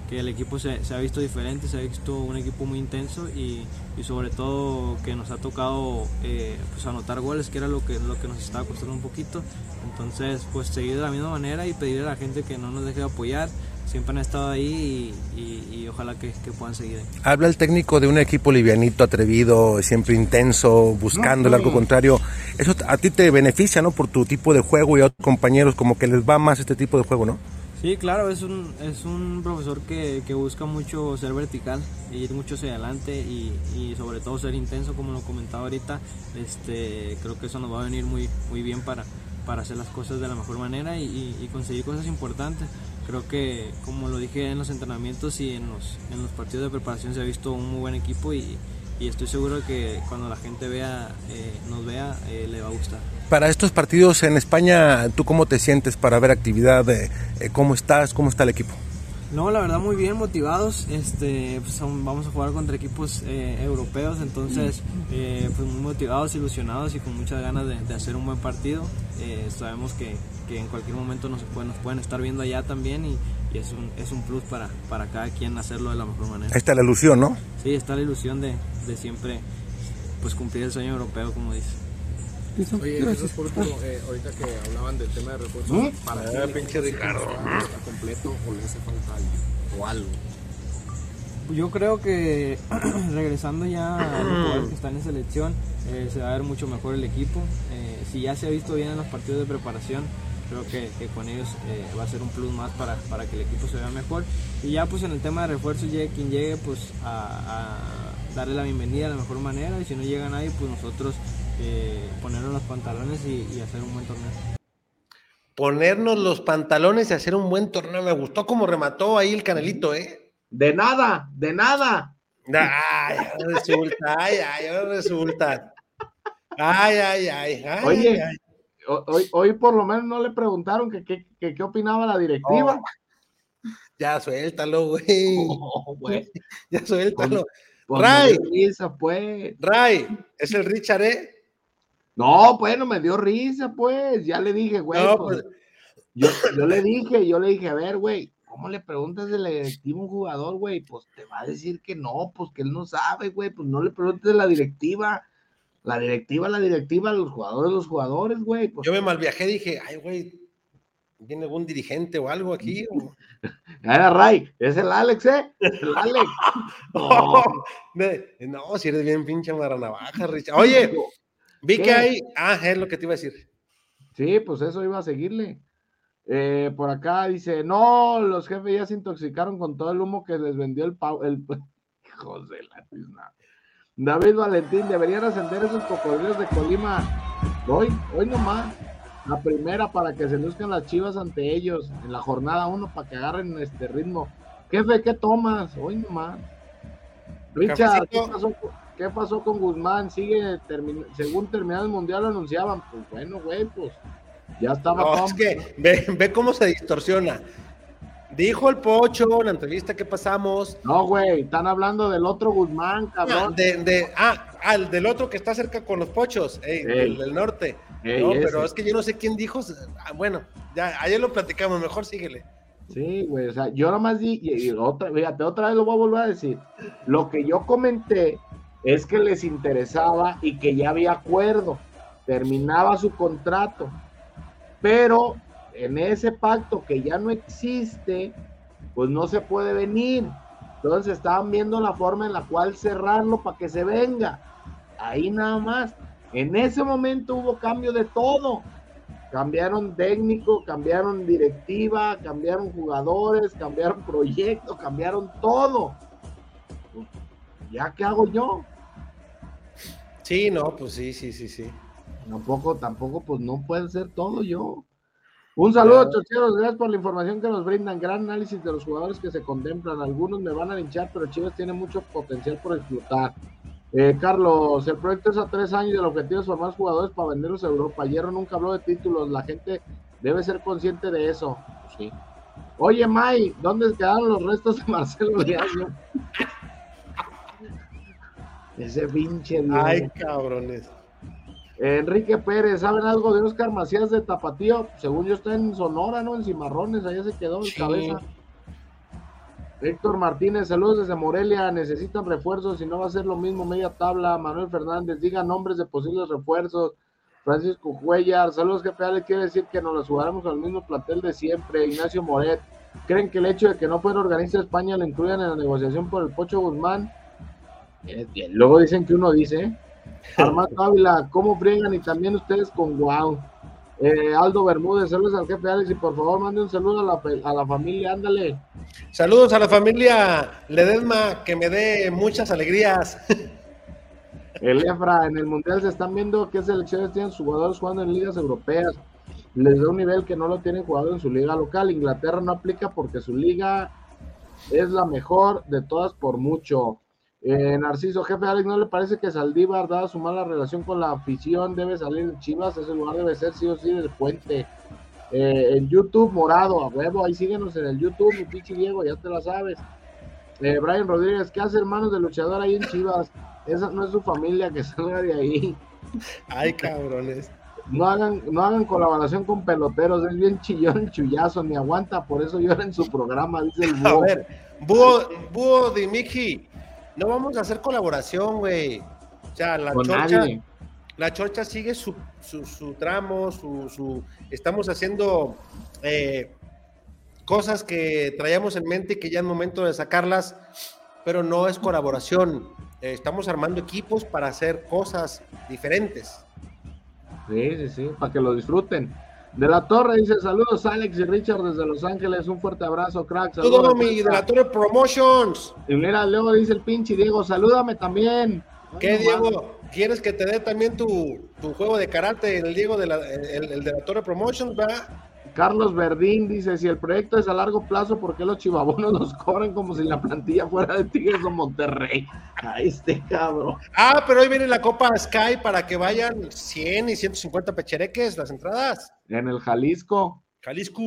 que el equipo se, se, ha visto diferente, se ha visto un equipo muy intenso y, y sobre todo que nos ha tocado eh, pues anotar goles, que era lo que, lo que nos estaba costando un poquito. Entonces, pues seguir de la misma manera y pedirle a la gente que no nos deje de apoyar. Siempre han estado ahí y, y, y ojalá que, que, puedan seguir. Habla el técnico de un equipo livianito, atrevido, siempre intenso, buscando no, no. el algo contrario. Eso a ti te beneficia, ¿no? Por tu tipo de juego y a otros compañeros, como que les va más este tipo de juego, ¿no? Sí, claro, es un, es un profesor que, que, busca mucho ser vertical, ir mucho hacia adelante y, y, sobre todo ser intenso, como lo comentaba ahorita. Este, creo que eso nos va a venir muy, muy bien para, para hacer las cosas de la mejor manera y, y, conseguir cosas importantes. Creo que, como lo dije en los entrenamientos y en los, en los partidos de preparación, se ha visto un muy buen equipo y, y estoy seguro que cuando la gente vea, eh, nos vea, eh, le va a gustar. Para estos partidos en España, ¿tú cómo te sientes para ver actividad? Eh, ¿Cómo estás? ¿Cómo está el equipo? No, la verdad muy bien, motivados. Este, pues, vamos a jugar contra equipos eh, europeos, entonces eh, pues muy motivados, ilusionados y con muchas ganas de, de hacer un buen partido. Eh, sabemos que, que, en cualquier momento nos, pueden, nos pueden estar viendo allá también y, y, es, un, es un plus para, para cada quien hacerlo de la mejor manera. Ahí está la ilusión, ¿no? Sí, está la ilusión de, de siempre pues cumplir el sueño europeo, como dice. Oye, Jesús, por último, eh, ahorita que hablaban del tema de refuerzos, ¿Mm? ¿para ah, qué pinche Ricardo está completo o le hace falta algo? O algo? Yo creo que (clears throat) regresando ya a los jugadores que están en selección, eh, se va a ver mucho mejor el equipo. Eh, si ya se ha visto bien en los partidos de preparación, creo que, que con ellos eh, va a ser un plus más para, para, que el equipo se vea mejor. Y ya pues en el tema de refuerzos, llegue quien llegue, pues a, a darle la bienvenida de la mejor manera y si no llega nadie, pues nosotros eh, ponernos los pantalones y, y, hacer un buen torneo. Ponernos los pantalones y hacer un buen torneo. Me gustó como remató ahí el canelito, ¿eh? De nada, de nada. Ay, ahora resulta, ay, ay, ahora resulta. Ay, ay, ay. ay Oye, ay. Hoy, hoy por lo menos no le preguntaron que qué opinaba la directiva. Oh, ya suéltalo, güey. (laughs) Oh. Ya suéltalo. Ray, risa, pues. Ray, es el Richard, ¿eh? No, bueno, me dio risa, pues. Ya le dije, güey. No, pues, Yo, yo le dije, yo le dije, a ver, güey, ¿cómo le preguntas de la directiva a un jugador, güey? Pues te va a decir que no, pues que él no sabe, güey, pues no le preguntes de la directiva. La directiva, la directiva, los jugadores, los jugadores, güey. Pues, Yo me malviajé, dije, ay, güey, ¿viene algún dirigente o algo aquí? o? (laughs) Era Ray, es el Alex, ¿eh? El Alex. (laughs) No, no, si eres bien pinche maranavaja, Richard. Oye, vi ¿Qué? que hay. Ah, es lo que te iba a decir. Sí, pues eso iba a seguirle. Eh, por acá dice, no, los jefes ya se intoxicaron con todo el humo que les vendió el pau, el (laughs) hijos de la tizna. David Valentín, deberían ascender esos cocodrilos de Colima. Hoy, hoy nomás. La primera para que se luzcan las chivas ante ellos en la jornada uno para que agarren este ritmo. Jefe, ¿qué tomas? Hoy nomás. Richard, ¿qué pasó, qué pasó con Guzmán? Sigue, termi- según terminado el mundial lo anunciaban. Pues bueno, güey, pues ya estaba No, es que ve, ve cómo se distorsiona. Dijo el Pocho en la entrevista que pasamos. No, güey, están hablando del otro Guzmán, Ah, cabrón. de, de- ah, al del otro que está cerca con los Pochos, ey, Ey. del, del norte. Ey, no, ese. pero es que yo no sé quién dijo. ah, bueno, ya ayer lo platicamos, mejor síguele. Sí, güey, o sea, yo nomás di, y, y otra, fíjate, otra vez lo voy a volver a decir. Lo que yo comenté es que les interesaba y que ya había acuerdo, terminaba su contrato, pero en ese pacto que ya no existe, pues no se puede venir. Entonces estaban viendo la forma en la cual cerrarlo para que se venga. Ahí nada más. En ese momento hubo cambio de todo. Cambiaron técnico, cambiaron directiva, cambiaron jugadores, cambiaron proyectos, cambiaron todo. ¿Ya qué hago yo? Sí, no, pues sí, sí, sí, sí. Tampoco, tampoco, pues no puede ser todo yo. Un saludo, Ya. chocheros, gracias por la información que nos brindan. Gran análisis de los jugadores que se contemplan. Algunos me van a linchar, pero Chivas tiene mucho potencial por explotar. Eh, Carlos, el proyecto es a tres años y el objetivo es formar jugadores para venderlos a Europa. Hierro nunca habló de títulos, la gente debe ser consciente de eso. Pues sí. Oye, May, ¿dónde quedaron los restos de Marcelo Diario? (laughs) Ese pinche Dios. Ay, cabrones. Enrique Pérez, ¿saben algo de Oscar Macías de Tapatío? Según yo está en Sonora, ¿no? En Cimarrones, allá se quedó el Sí. cabeza. Héctor Martínez, saludos desde Morelia, necesitan refuerzos, si no va a ser lo mismo media tabla. Manuel Fernández, diga nombres de posibles refuerzos. Francisco Cuellar, saludos jefe Ale, quiere decir que nos los jugaremos al mismo plantel de siempre. Ignacio Moret, ¿creen que el hecho de que no pueda organizar España le incluyan en la negociación por el Pocho Guzmán? Bien, Luego dicen que uno dice. Armando (laughs) Ávila, ¿cómo friegan? Y también ustedes con Guau. Eh, Aldo Bermúdez, saludos al jefe Alex y por favor mande un saludo a la, a la familia, ándale. Saludos a la familia Ledesma, que me dé muchas alegrías. (laughs) El Efra, en el Mundial se están viendo qué selecciones tienen sus jugadores jugando en ligas europeas. Les da un nivel que no lo tienen jugado en su liga local. Inglaterra no aplica porque su liga es la mejor de todas por mucho. Eh, Narciso, jefe Alex, ¿no le parece que Saldívar, dada su mala relación con la afición, debe salir de Chivas? Ese lugar debe ser sí o sí del puente. Eh, en YouTube, morado, a huevo, ahí síguenos en el YouTube, mi pinche Diego, ya te la sabes. Eh, Brian Rodríguez, ¿qué hace hermanos de luchador ahí en Chivas? Esa no es su familia, que (laughs) salga de ahí. Ay, cabrones. No hagan, no hagan colaboración con peloteros, es bien chillón el chullazo, ni aguanta, por eso llora en su programa, dice el A búho. ver, Búho, Búho de Miki, no vamos a hacer colaboración, güey. O sea, la Con chorcha, nadie. la chorcha sigue su, su, su tramo, su, su- estamos haciendo eh, cosas que traíamos en mente y que ya es momento de sacarlas, pero no es colaboración. Eh, estamos armando equipos para hacer cosas diferentes. Sí, sí, sí, para que lo disfruten. De la Torre dice, saludos Alex y Richard desde Los Ángeles, un fuerte abrazo, crack. Todo saludos, mi de la Torre Promotions. Y mira, luego dice el pinche Diego, salúdame también. ¿Qué, Ay, Diego? ¿Quieres que te dé también tu, tu juego de karate, el Diego de la, el, el de la Torre Promotions, va? Carlos Verdín dice, si el proyecto es a largo plazo, ¿por qué los chivabonos (laughs) nos cobran como si la plantilla fuera de Tigres o Monterrey? Ay, este cabrón. Ah, pero hoy viene la Copa Sky para que vayan 100 y 150 pechereques las entradas. En el Jalisco, Jalisco.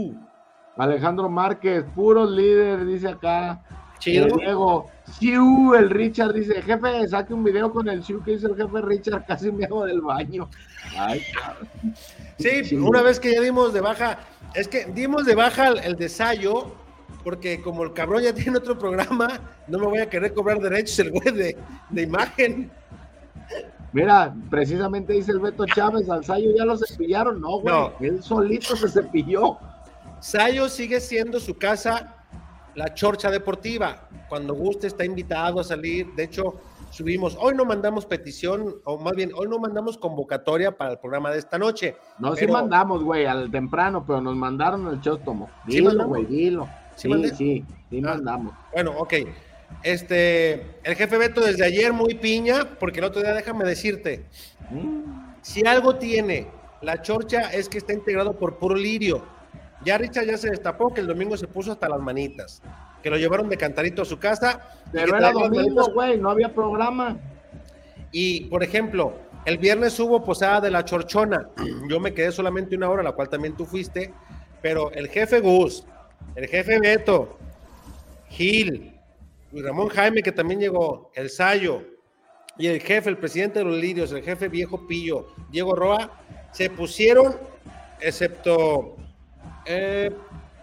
Alejandro Márquez, puro líder, dice acá. Chido. Diego, Siu, el Richard dice, jefe, saque un video con el Siu que hizo el jefe Richard, casi me hago del baño. Ay, cabrón. Sí, Sí. una vez que ya dimos de baja, Es que dimos de baja el, el de Sayo, porque como el cabrón ya (laughs) tiene otro programa, no me voy a querer cobrar derechos el güey de, de imagen. Mira, precisamente dice el Beto Chávez, al Sayo ya lo cepillaron. No, güey, No. él solito se cepilló. Sayo sigue siendo su casa la chorcha deportiva. Cuando guste está invitado a salir. De hecho, subimos, hoy no mandamos petición, o más bien, hoy no mandamos convocatoria para el programa de esta noche. No, sí Pero- mandamos, güey, al temprano, pero nos mandaron el chóstomo. ¿Sí Dilo, güey, dilo. ¿Sí Sí, sí, sí, Ah. mandamos. Bueno, ok. Este, el jefe Beto desde ayer muy piña, porque el otro día déjame decirte, Mm. si algo tiene la chorcha es que está integrado por puro lirio. Ya Richard ya se destapó que el domingo se puso hasta las manitas, que lo llevaron de cantarito a su casa. Pero era domingo, güey, no había programa. Y, por ejemplo, el viernes hubo posada de la chorchona. Yo me quedé solamente una hora, la cual también tú fuiste, pero el jefe Gus, el jefe Beto, Gil, Luis Ramón Jaime, que también llegó, el Sayo, y el jefe, el presidente de los Lirios, el jefe viejo Pillo, Diego Roa, se pusieron, excepto eh,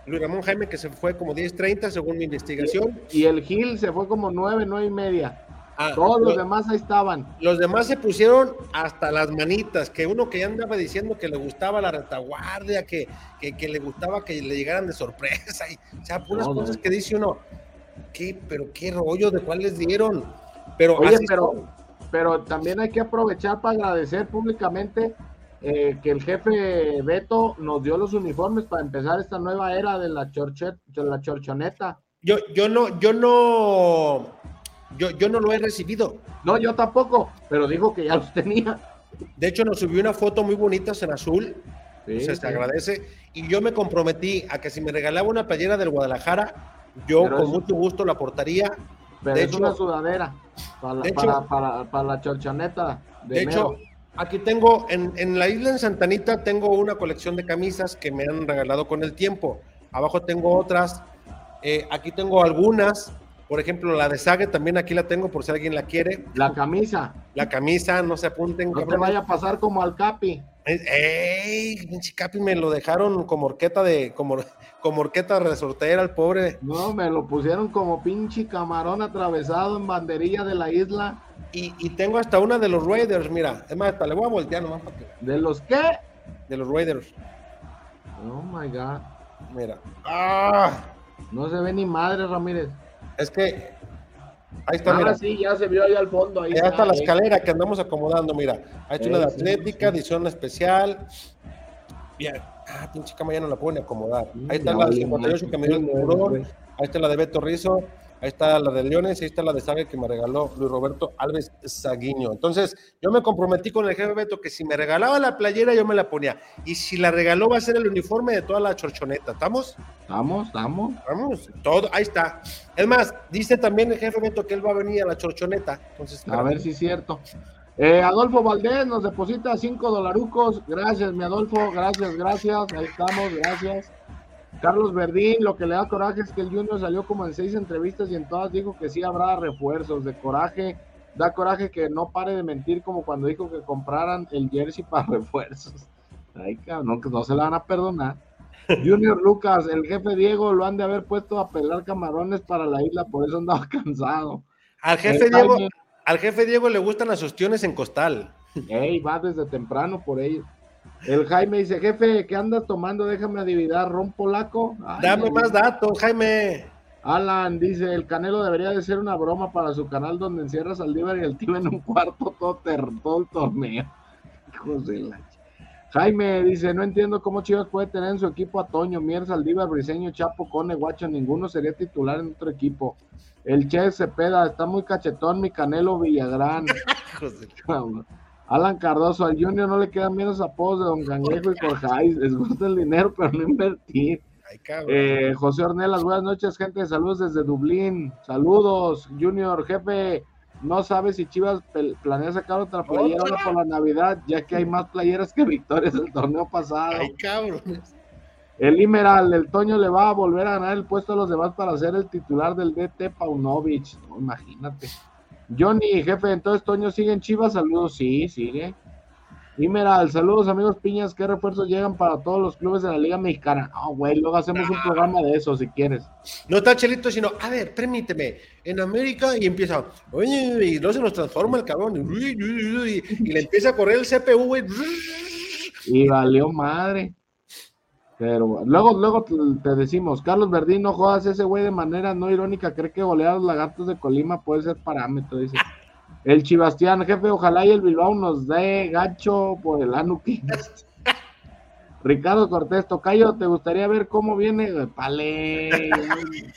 Luis Ramón Jaime, que se fue como 10.30 según mi investigación. Y el Gil se fue como nueve, nueve y media. Ah, Todos los lo- demás ahí estaban. Los demás se pusieron hasta las manitas, que uno que ya andaba diciendo que le gustaba la retaguardia, que, que, que le gustaba que le llegaran de sorpresa, y, o sea, puras No, no. cosas que dice uno, ¿qué, pero qué rollo, de cuál les dieron? Pero, Oye, pero, pero también hay que aprovechar para agradecer públicamente eh, que el jefe Beto nos dio los uniformes para empezar esta nueva era de la, chorchet, de la chorchoneta. yo, yo no, yo no, yo, yo no lo he recibido. No, yo tampoco, pero dijo que ya los tenía. De hecho, nos subió una foto muy bonita en azul, Sí, o sea, sí. se agradece, y yo me comprometí a que si me regalaba una playera del Guadalajara, yo Pero con es- mucho gusto la aportaría. Pero de es hecho, una sudadera para, la- para, para- para la chorchoneta. De, De hecho. Aquí tengo, en, en la isla en Santanita, tengo una colección de camisas que me han regalado con el tiempo. Abajo tengo otras. Eh, aquí tengo algunas. Por ejemplo, la de Sague también aquí la tengo por si alguien la quiere. la camisa. La camisa, no se apunten. No te vaya a pasar como al Capi. ¡Ey! Pinche Capi me lo dejaron como horqueta de, como, como horqueta resortera al pobre. No, me lo pusieron como pinche camarón atravesado en banderilla de la isla. Y, y tengo hasta una de los Raiders, mira. Es más, hasta le voy a voltear nomás para que- ¿De los qué? De los Raiders. Oh my God. Mira. ¡Ah! No se ve ni madre, Ramírez. Es que. Ahí está, Ahora mira. sí, ya se vio ahí al fondo. Ahí Ahí está la eh. escalera que andamos acomodando, mira. Ahí está una de Sí, sí, Atlética, edición especial. Bien. Ah, pinche cama ya no la pueden acomodar. Ahí está Ya la de valió 58 madre. que me dio el Sí, tiburón. Ahí está la de Beto Rizo. Ahí está la de Leones. Ahí está la de Sague que me regaló Luis Roberto Alves Saguiño. Entonces, yo me comprometí con el jefe Beto que si me regalaba la playera, yo me la ponía. Y si la regaló, va a ser el uniforme de toda la chorchoneta. ¿Estamos? Estamos, estamos. Vamos, todo, ahí está. Es más, dice también el jefe Beto que él va a venir a la chorchoneta. Entonces, A ver si es cierto. Eh, Adolfo Valdés nos deposita cinco dolarucos. Gracias, mi Adolfo. Gracias, gracias. Ahí estamos, gracias. Carlos Verdín, lo que le da coraje es que el Junior salió como en seis entrevistas y en todas dijo que sí habrá refuerzos. De coraje, da coraje que no pare de mentir como cuando dijo que compraran el jersey (laughs) para refuerzos. Ay, cabrón, que no se la van a perdonar. Junior Lucas, el jefe Diego lo han de haber puesto a pelar camarones para la isla, por eso andaba (laughs) cansado. Al jefe Diego, al jefe Diego le gustan las ostiones en costal. Ey, va desde temprano por ello. El Jaime dice, jefe, ¿qué andas tomando? Déjame adivinar, ron polaco. Ay, Dame más datos, Jaime. Alan dice, el Canelo debería de ser una broma para su canal donde encierra a Saldívar y el tío en un cuarto todo, el torneo. (laughs) Hijos de la Jaime dice, no entiendo cómo Chivas puede tener en su equipo a Toño, Mier, Saldívar, Briseño, Chapo, Cone, Guacho, ninguno sería titular en otro equipo. El Che Cepeda, está muy cachetón mi Canelo Villagrán. (laughs) Alan Cardoso, al Junior no le quedan bien los apodos de Don Cangrejo y Corjáis. Les gusta el dinero, pero no invertir. Ay. Eh, José Ornelas, buenas noches, gente. Saludos desde Dublín. Saludos, Junior, jefe. No sabe si Chivas planea sacar otra playera ahora por la Navidad, ya que hay más playeras que victorias del torneo pasado. Ay, cabrón. El Imeral, el Toño le va a volver a ganar el puesto a los demás para ser el titular del DT Paunovic. No, imagínate. Johnny, jefe, entonces Toño sigue en Chivas. Saludos, sí, sigue. Y mira, saludos amigos Piñas, ¿qué refuerzos llegan para todos los clubes de la Liga Mexicana? No, güey, luego hacemos un programa de eso si quieres. No está Chelito, sino, a ver, permíteme, en América y empieza, oye, y luego se nos transforma el cabrón, y, y le empieza a correr el CPU, güey. Y valió madre. Pero luego, luego te, te decimos, Carlos Verdín, no jodas ese güey de manera no irónica, cree que golear a los lagartos de Colima puede ser parámetro, dice. El Chibastián, jefe, ojalá y el Bilbao nos dé gancho por el Anuki. Ricardo Cortés, Tocayo, ¿te gustaría ver cómo viene? Pale,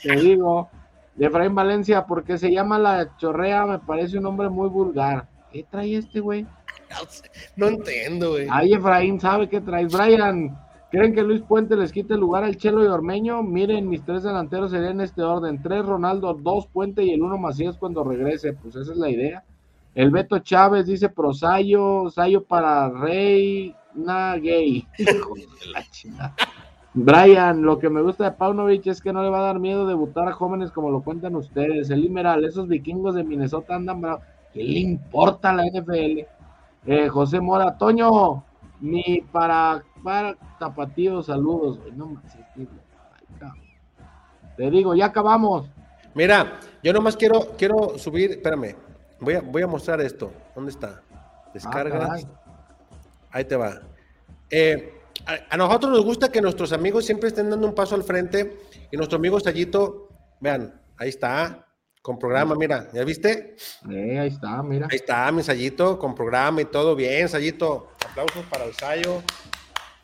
te digo. De Efraín Valencia, porque se llama la chorrea, me parece un hombre muy vulgar. ¿Qué trae este güey? No entiendo, güey. Ay, Efraín, ¿sabe qué traes? Brian, ¿creen que Luis Puente les quite el lugar al Chelo y Ormeño? Miren, mis tres delanteros serían en este orden. Tres Ronaldo, dos Puente y el uno Macías cuando regrese. Pues esa es la idea. El Beto Chávez dice prosayo, sayo para rey, na gay. (laughs) Hijo de la chingada. Brian, lo que me gusta de Paunovic es que no le va a dar miedo debutar a jóvenes como lo cuentan ustedes. El Imeral, esos vikingos de Minnesota andan bravos. ¿Qué le importa a la NFL? Eh, José Mora, Toño, ni para, para tapatío, saludos. No más, Te digo, ya acabamos. Mira, yo nomás quiero, quiero subir, espérame, voy a, voy a mostrar esto. ¿Dónde está? Descargas. Ahí te va. Eh, a, a, nosotros nos gusta que nuestros amigos siempre estén dando un paso al frente y nuestro amigo Sayito, vean, ahí está, con programa, mira, ¿ya viste? Eh, ahí está, mira. Ahí está, mi Sayito, con programa y todo bien, Sayito. Aplausos para el Sayo.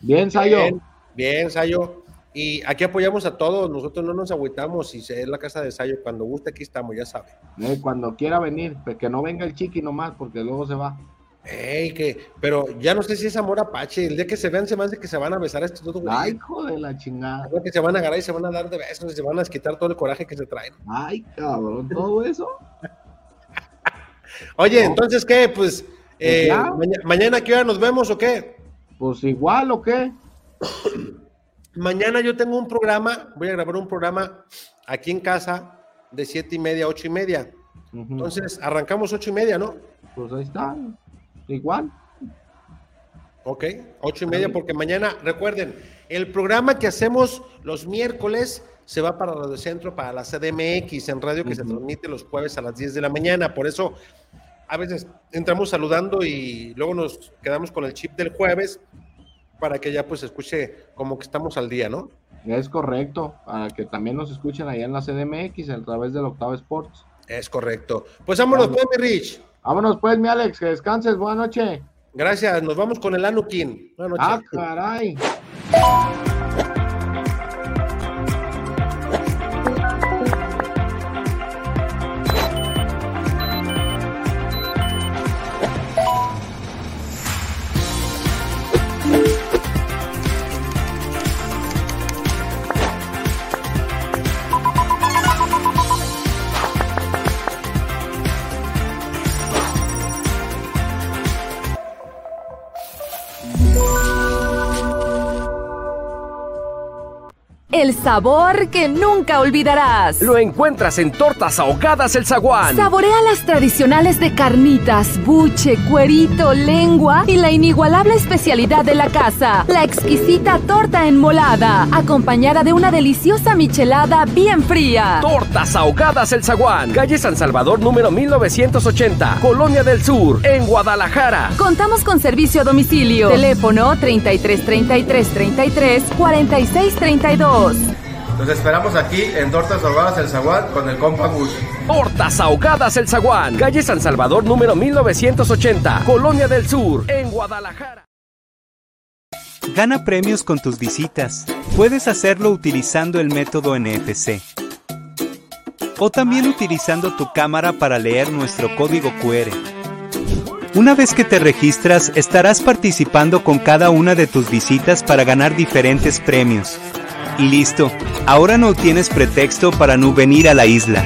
Bien, Sayo. Bien, bien, Sayo. Y aquí apoyamos a todos, nosotros no nos agüitamos y es la casa de Sayo. Cuando guste, aquí estamos, ya sabe. Eh, cuando quiera venir, pues que no venga el chiqui nomás, porque luego se va. Ey, que, pero ya no sé si es amor apache. El día que se vean, se me hace que se van a besar a estos dos güeyes. Ay, hijo de la chingada. Que se van a agarrar y se van a dar de besos y se van a quitar todo el coraje que se traen. Ay, cabrón, todo eso. (laughs) Oye, no. entonces, ¿qué? Pues, eh, mañana, mañana, ¿qué hora nos vemos o qué? Pues igual, ¿o qué? mañana yo tengo un programa, voy a grabar un programa aquí en casa de siete y media a ocho y media. Uh -huh. Entonces, arrancamos ocho y media, ¿no? Pues ahí está. Igual. Ok, ocho y media, porque mañana, recuerden, el programa que hacemos los miércoles se va para Radio Centro, para la CDMX en radio que uh -huh. se transmite los jueves a las 10 de la mañana. Por eso, a veces entramos saludando y luego nos quedamos con el chip del jueves para que ya pues escuche como que estamos al día, ¿no? Es correcto, para que también nos escuchen allá en la CDMX a través del Octavo Sports. Es correcto. Pues vámonos, pues, mi Rich. Vámonos pues, mi Alex, que descanses, buena noche. Gracias, nos vamos con el Anukin. Buenas noches. Ah, caray. El sabor que nunca olvidarás. Lo encuentras en Tortas Ahogadas El Zaguán. Saborea las tradicionales de carnitas, buche, cuerito, lengua y la inigualable especialidad de la casa, la exquisita torta enmolada, acompañada de una deliciosa michelada bien fría. Tortas Ahogadas El Zaguán. Calle San Salvador número 1980, Colonia del Sur, en Guadalajara. Contamos con servicio a domicilio. Teléfono 33 33 33 46 32. Los esperamos aquí en Tortas Ahogadas El Zaguán con el compa Gus. Tortas Ahogadas El Zaguán, calle San Salvador número 1980, Colonia del Sur, en Guadalajara. Gana premios con tus visitas. Puedes hacerlo utilizando el método NFC. O también utilizando tu cámara para leer nuestro código QR. Una vez que te registras, estarás participando con cada una de tus visitas para ganar diferentes premios. Y listo, ahora no tienes pretexto para no venir a la isla.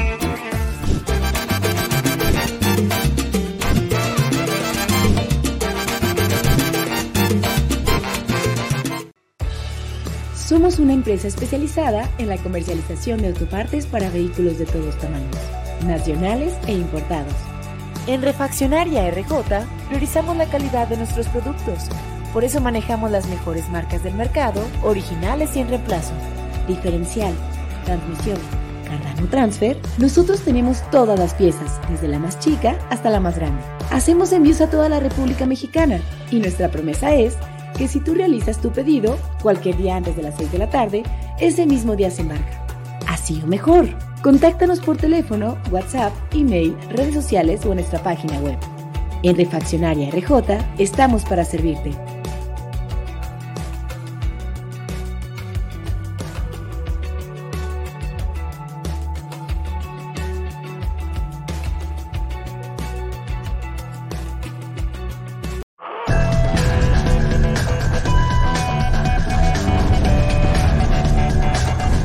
Somos una empresa especializada en la comercialización de autopartes para vehículos de todos tamaños, nacionales e importados. En Refaccionaria RJ priorizamos la calidad de nuestros productos. Por eso manejamos las mejores marcas del mercado, originales y en reemplazo. Diferencial, transmisión, Cardano Transfer, nosotros tenemos todas las piezas, desde la más chica hasta la más grande. Hacemos envíos a toda la República Mexicana y nuestra promesa es que si tú realizas tu pedido cualquier día antes de las 6 de la tarde, ese mismo día se embarca. Así o mejor. Contáctanos por teléfono, WhatsApp, email, redes sociales o en nuestra página web. En Refaccionaria RJ estamos para servirte.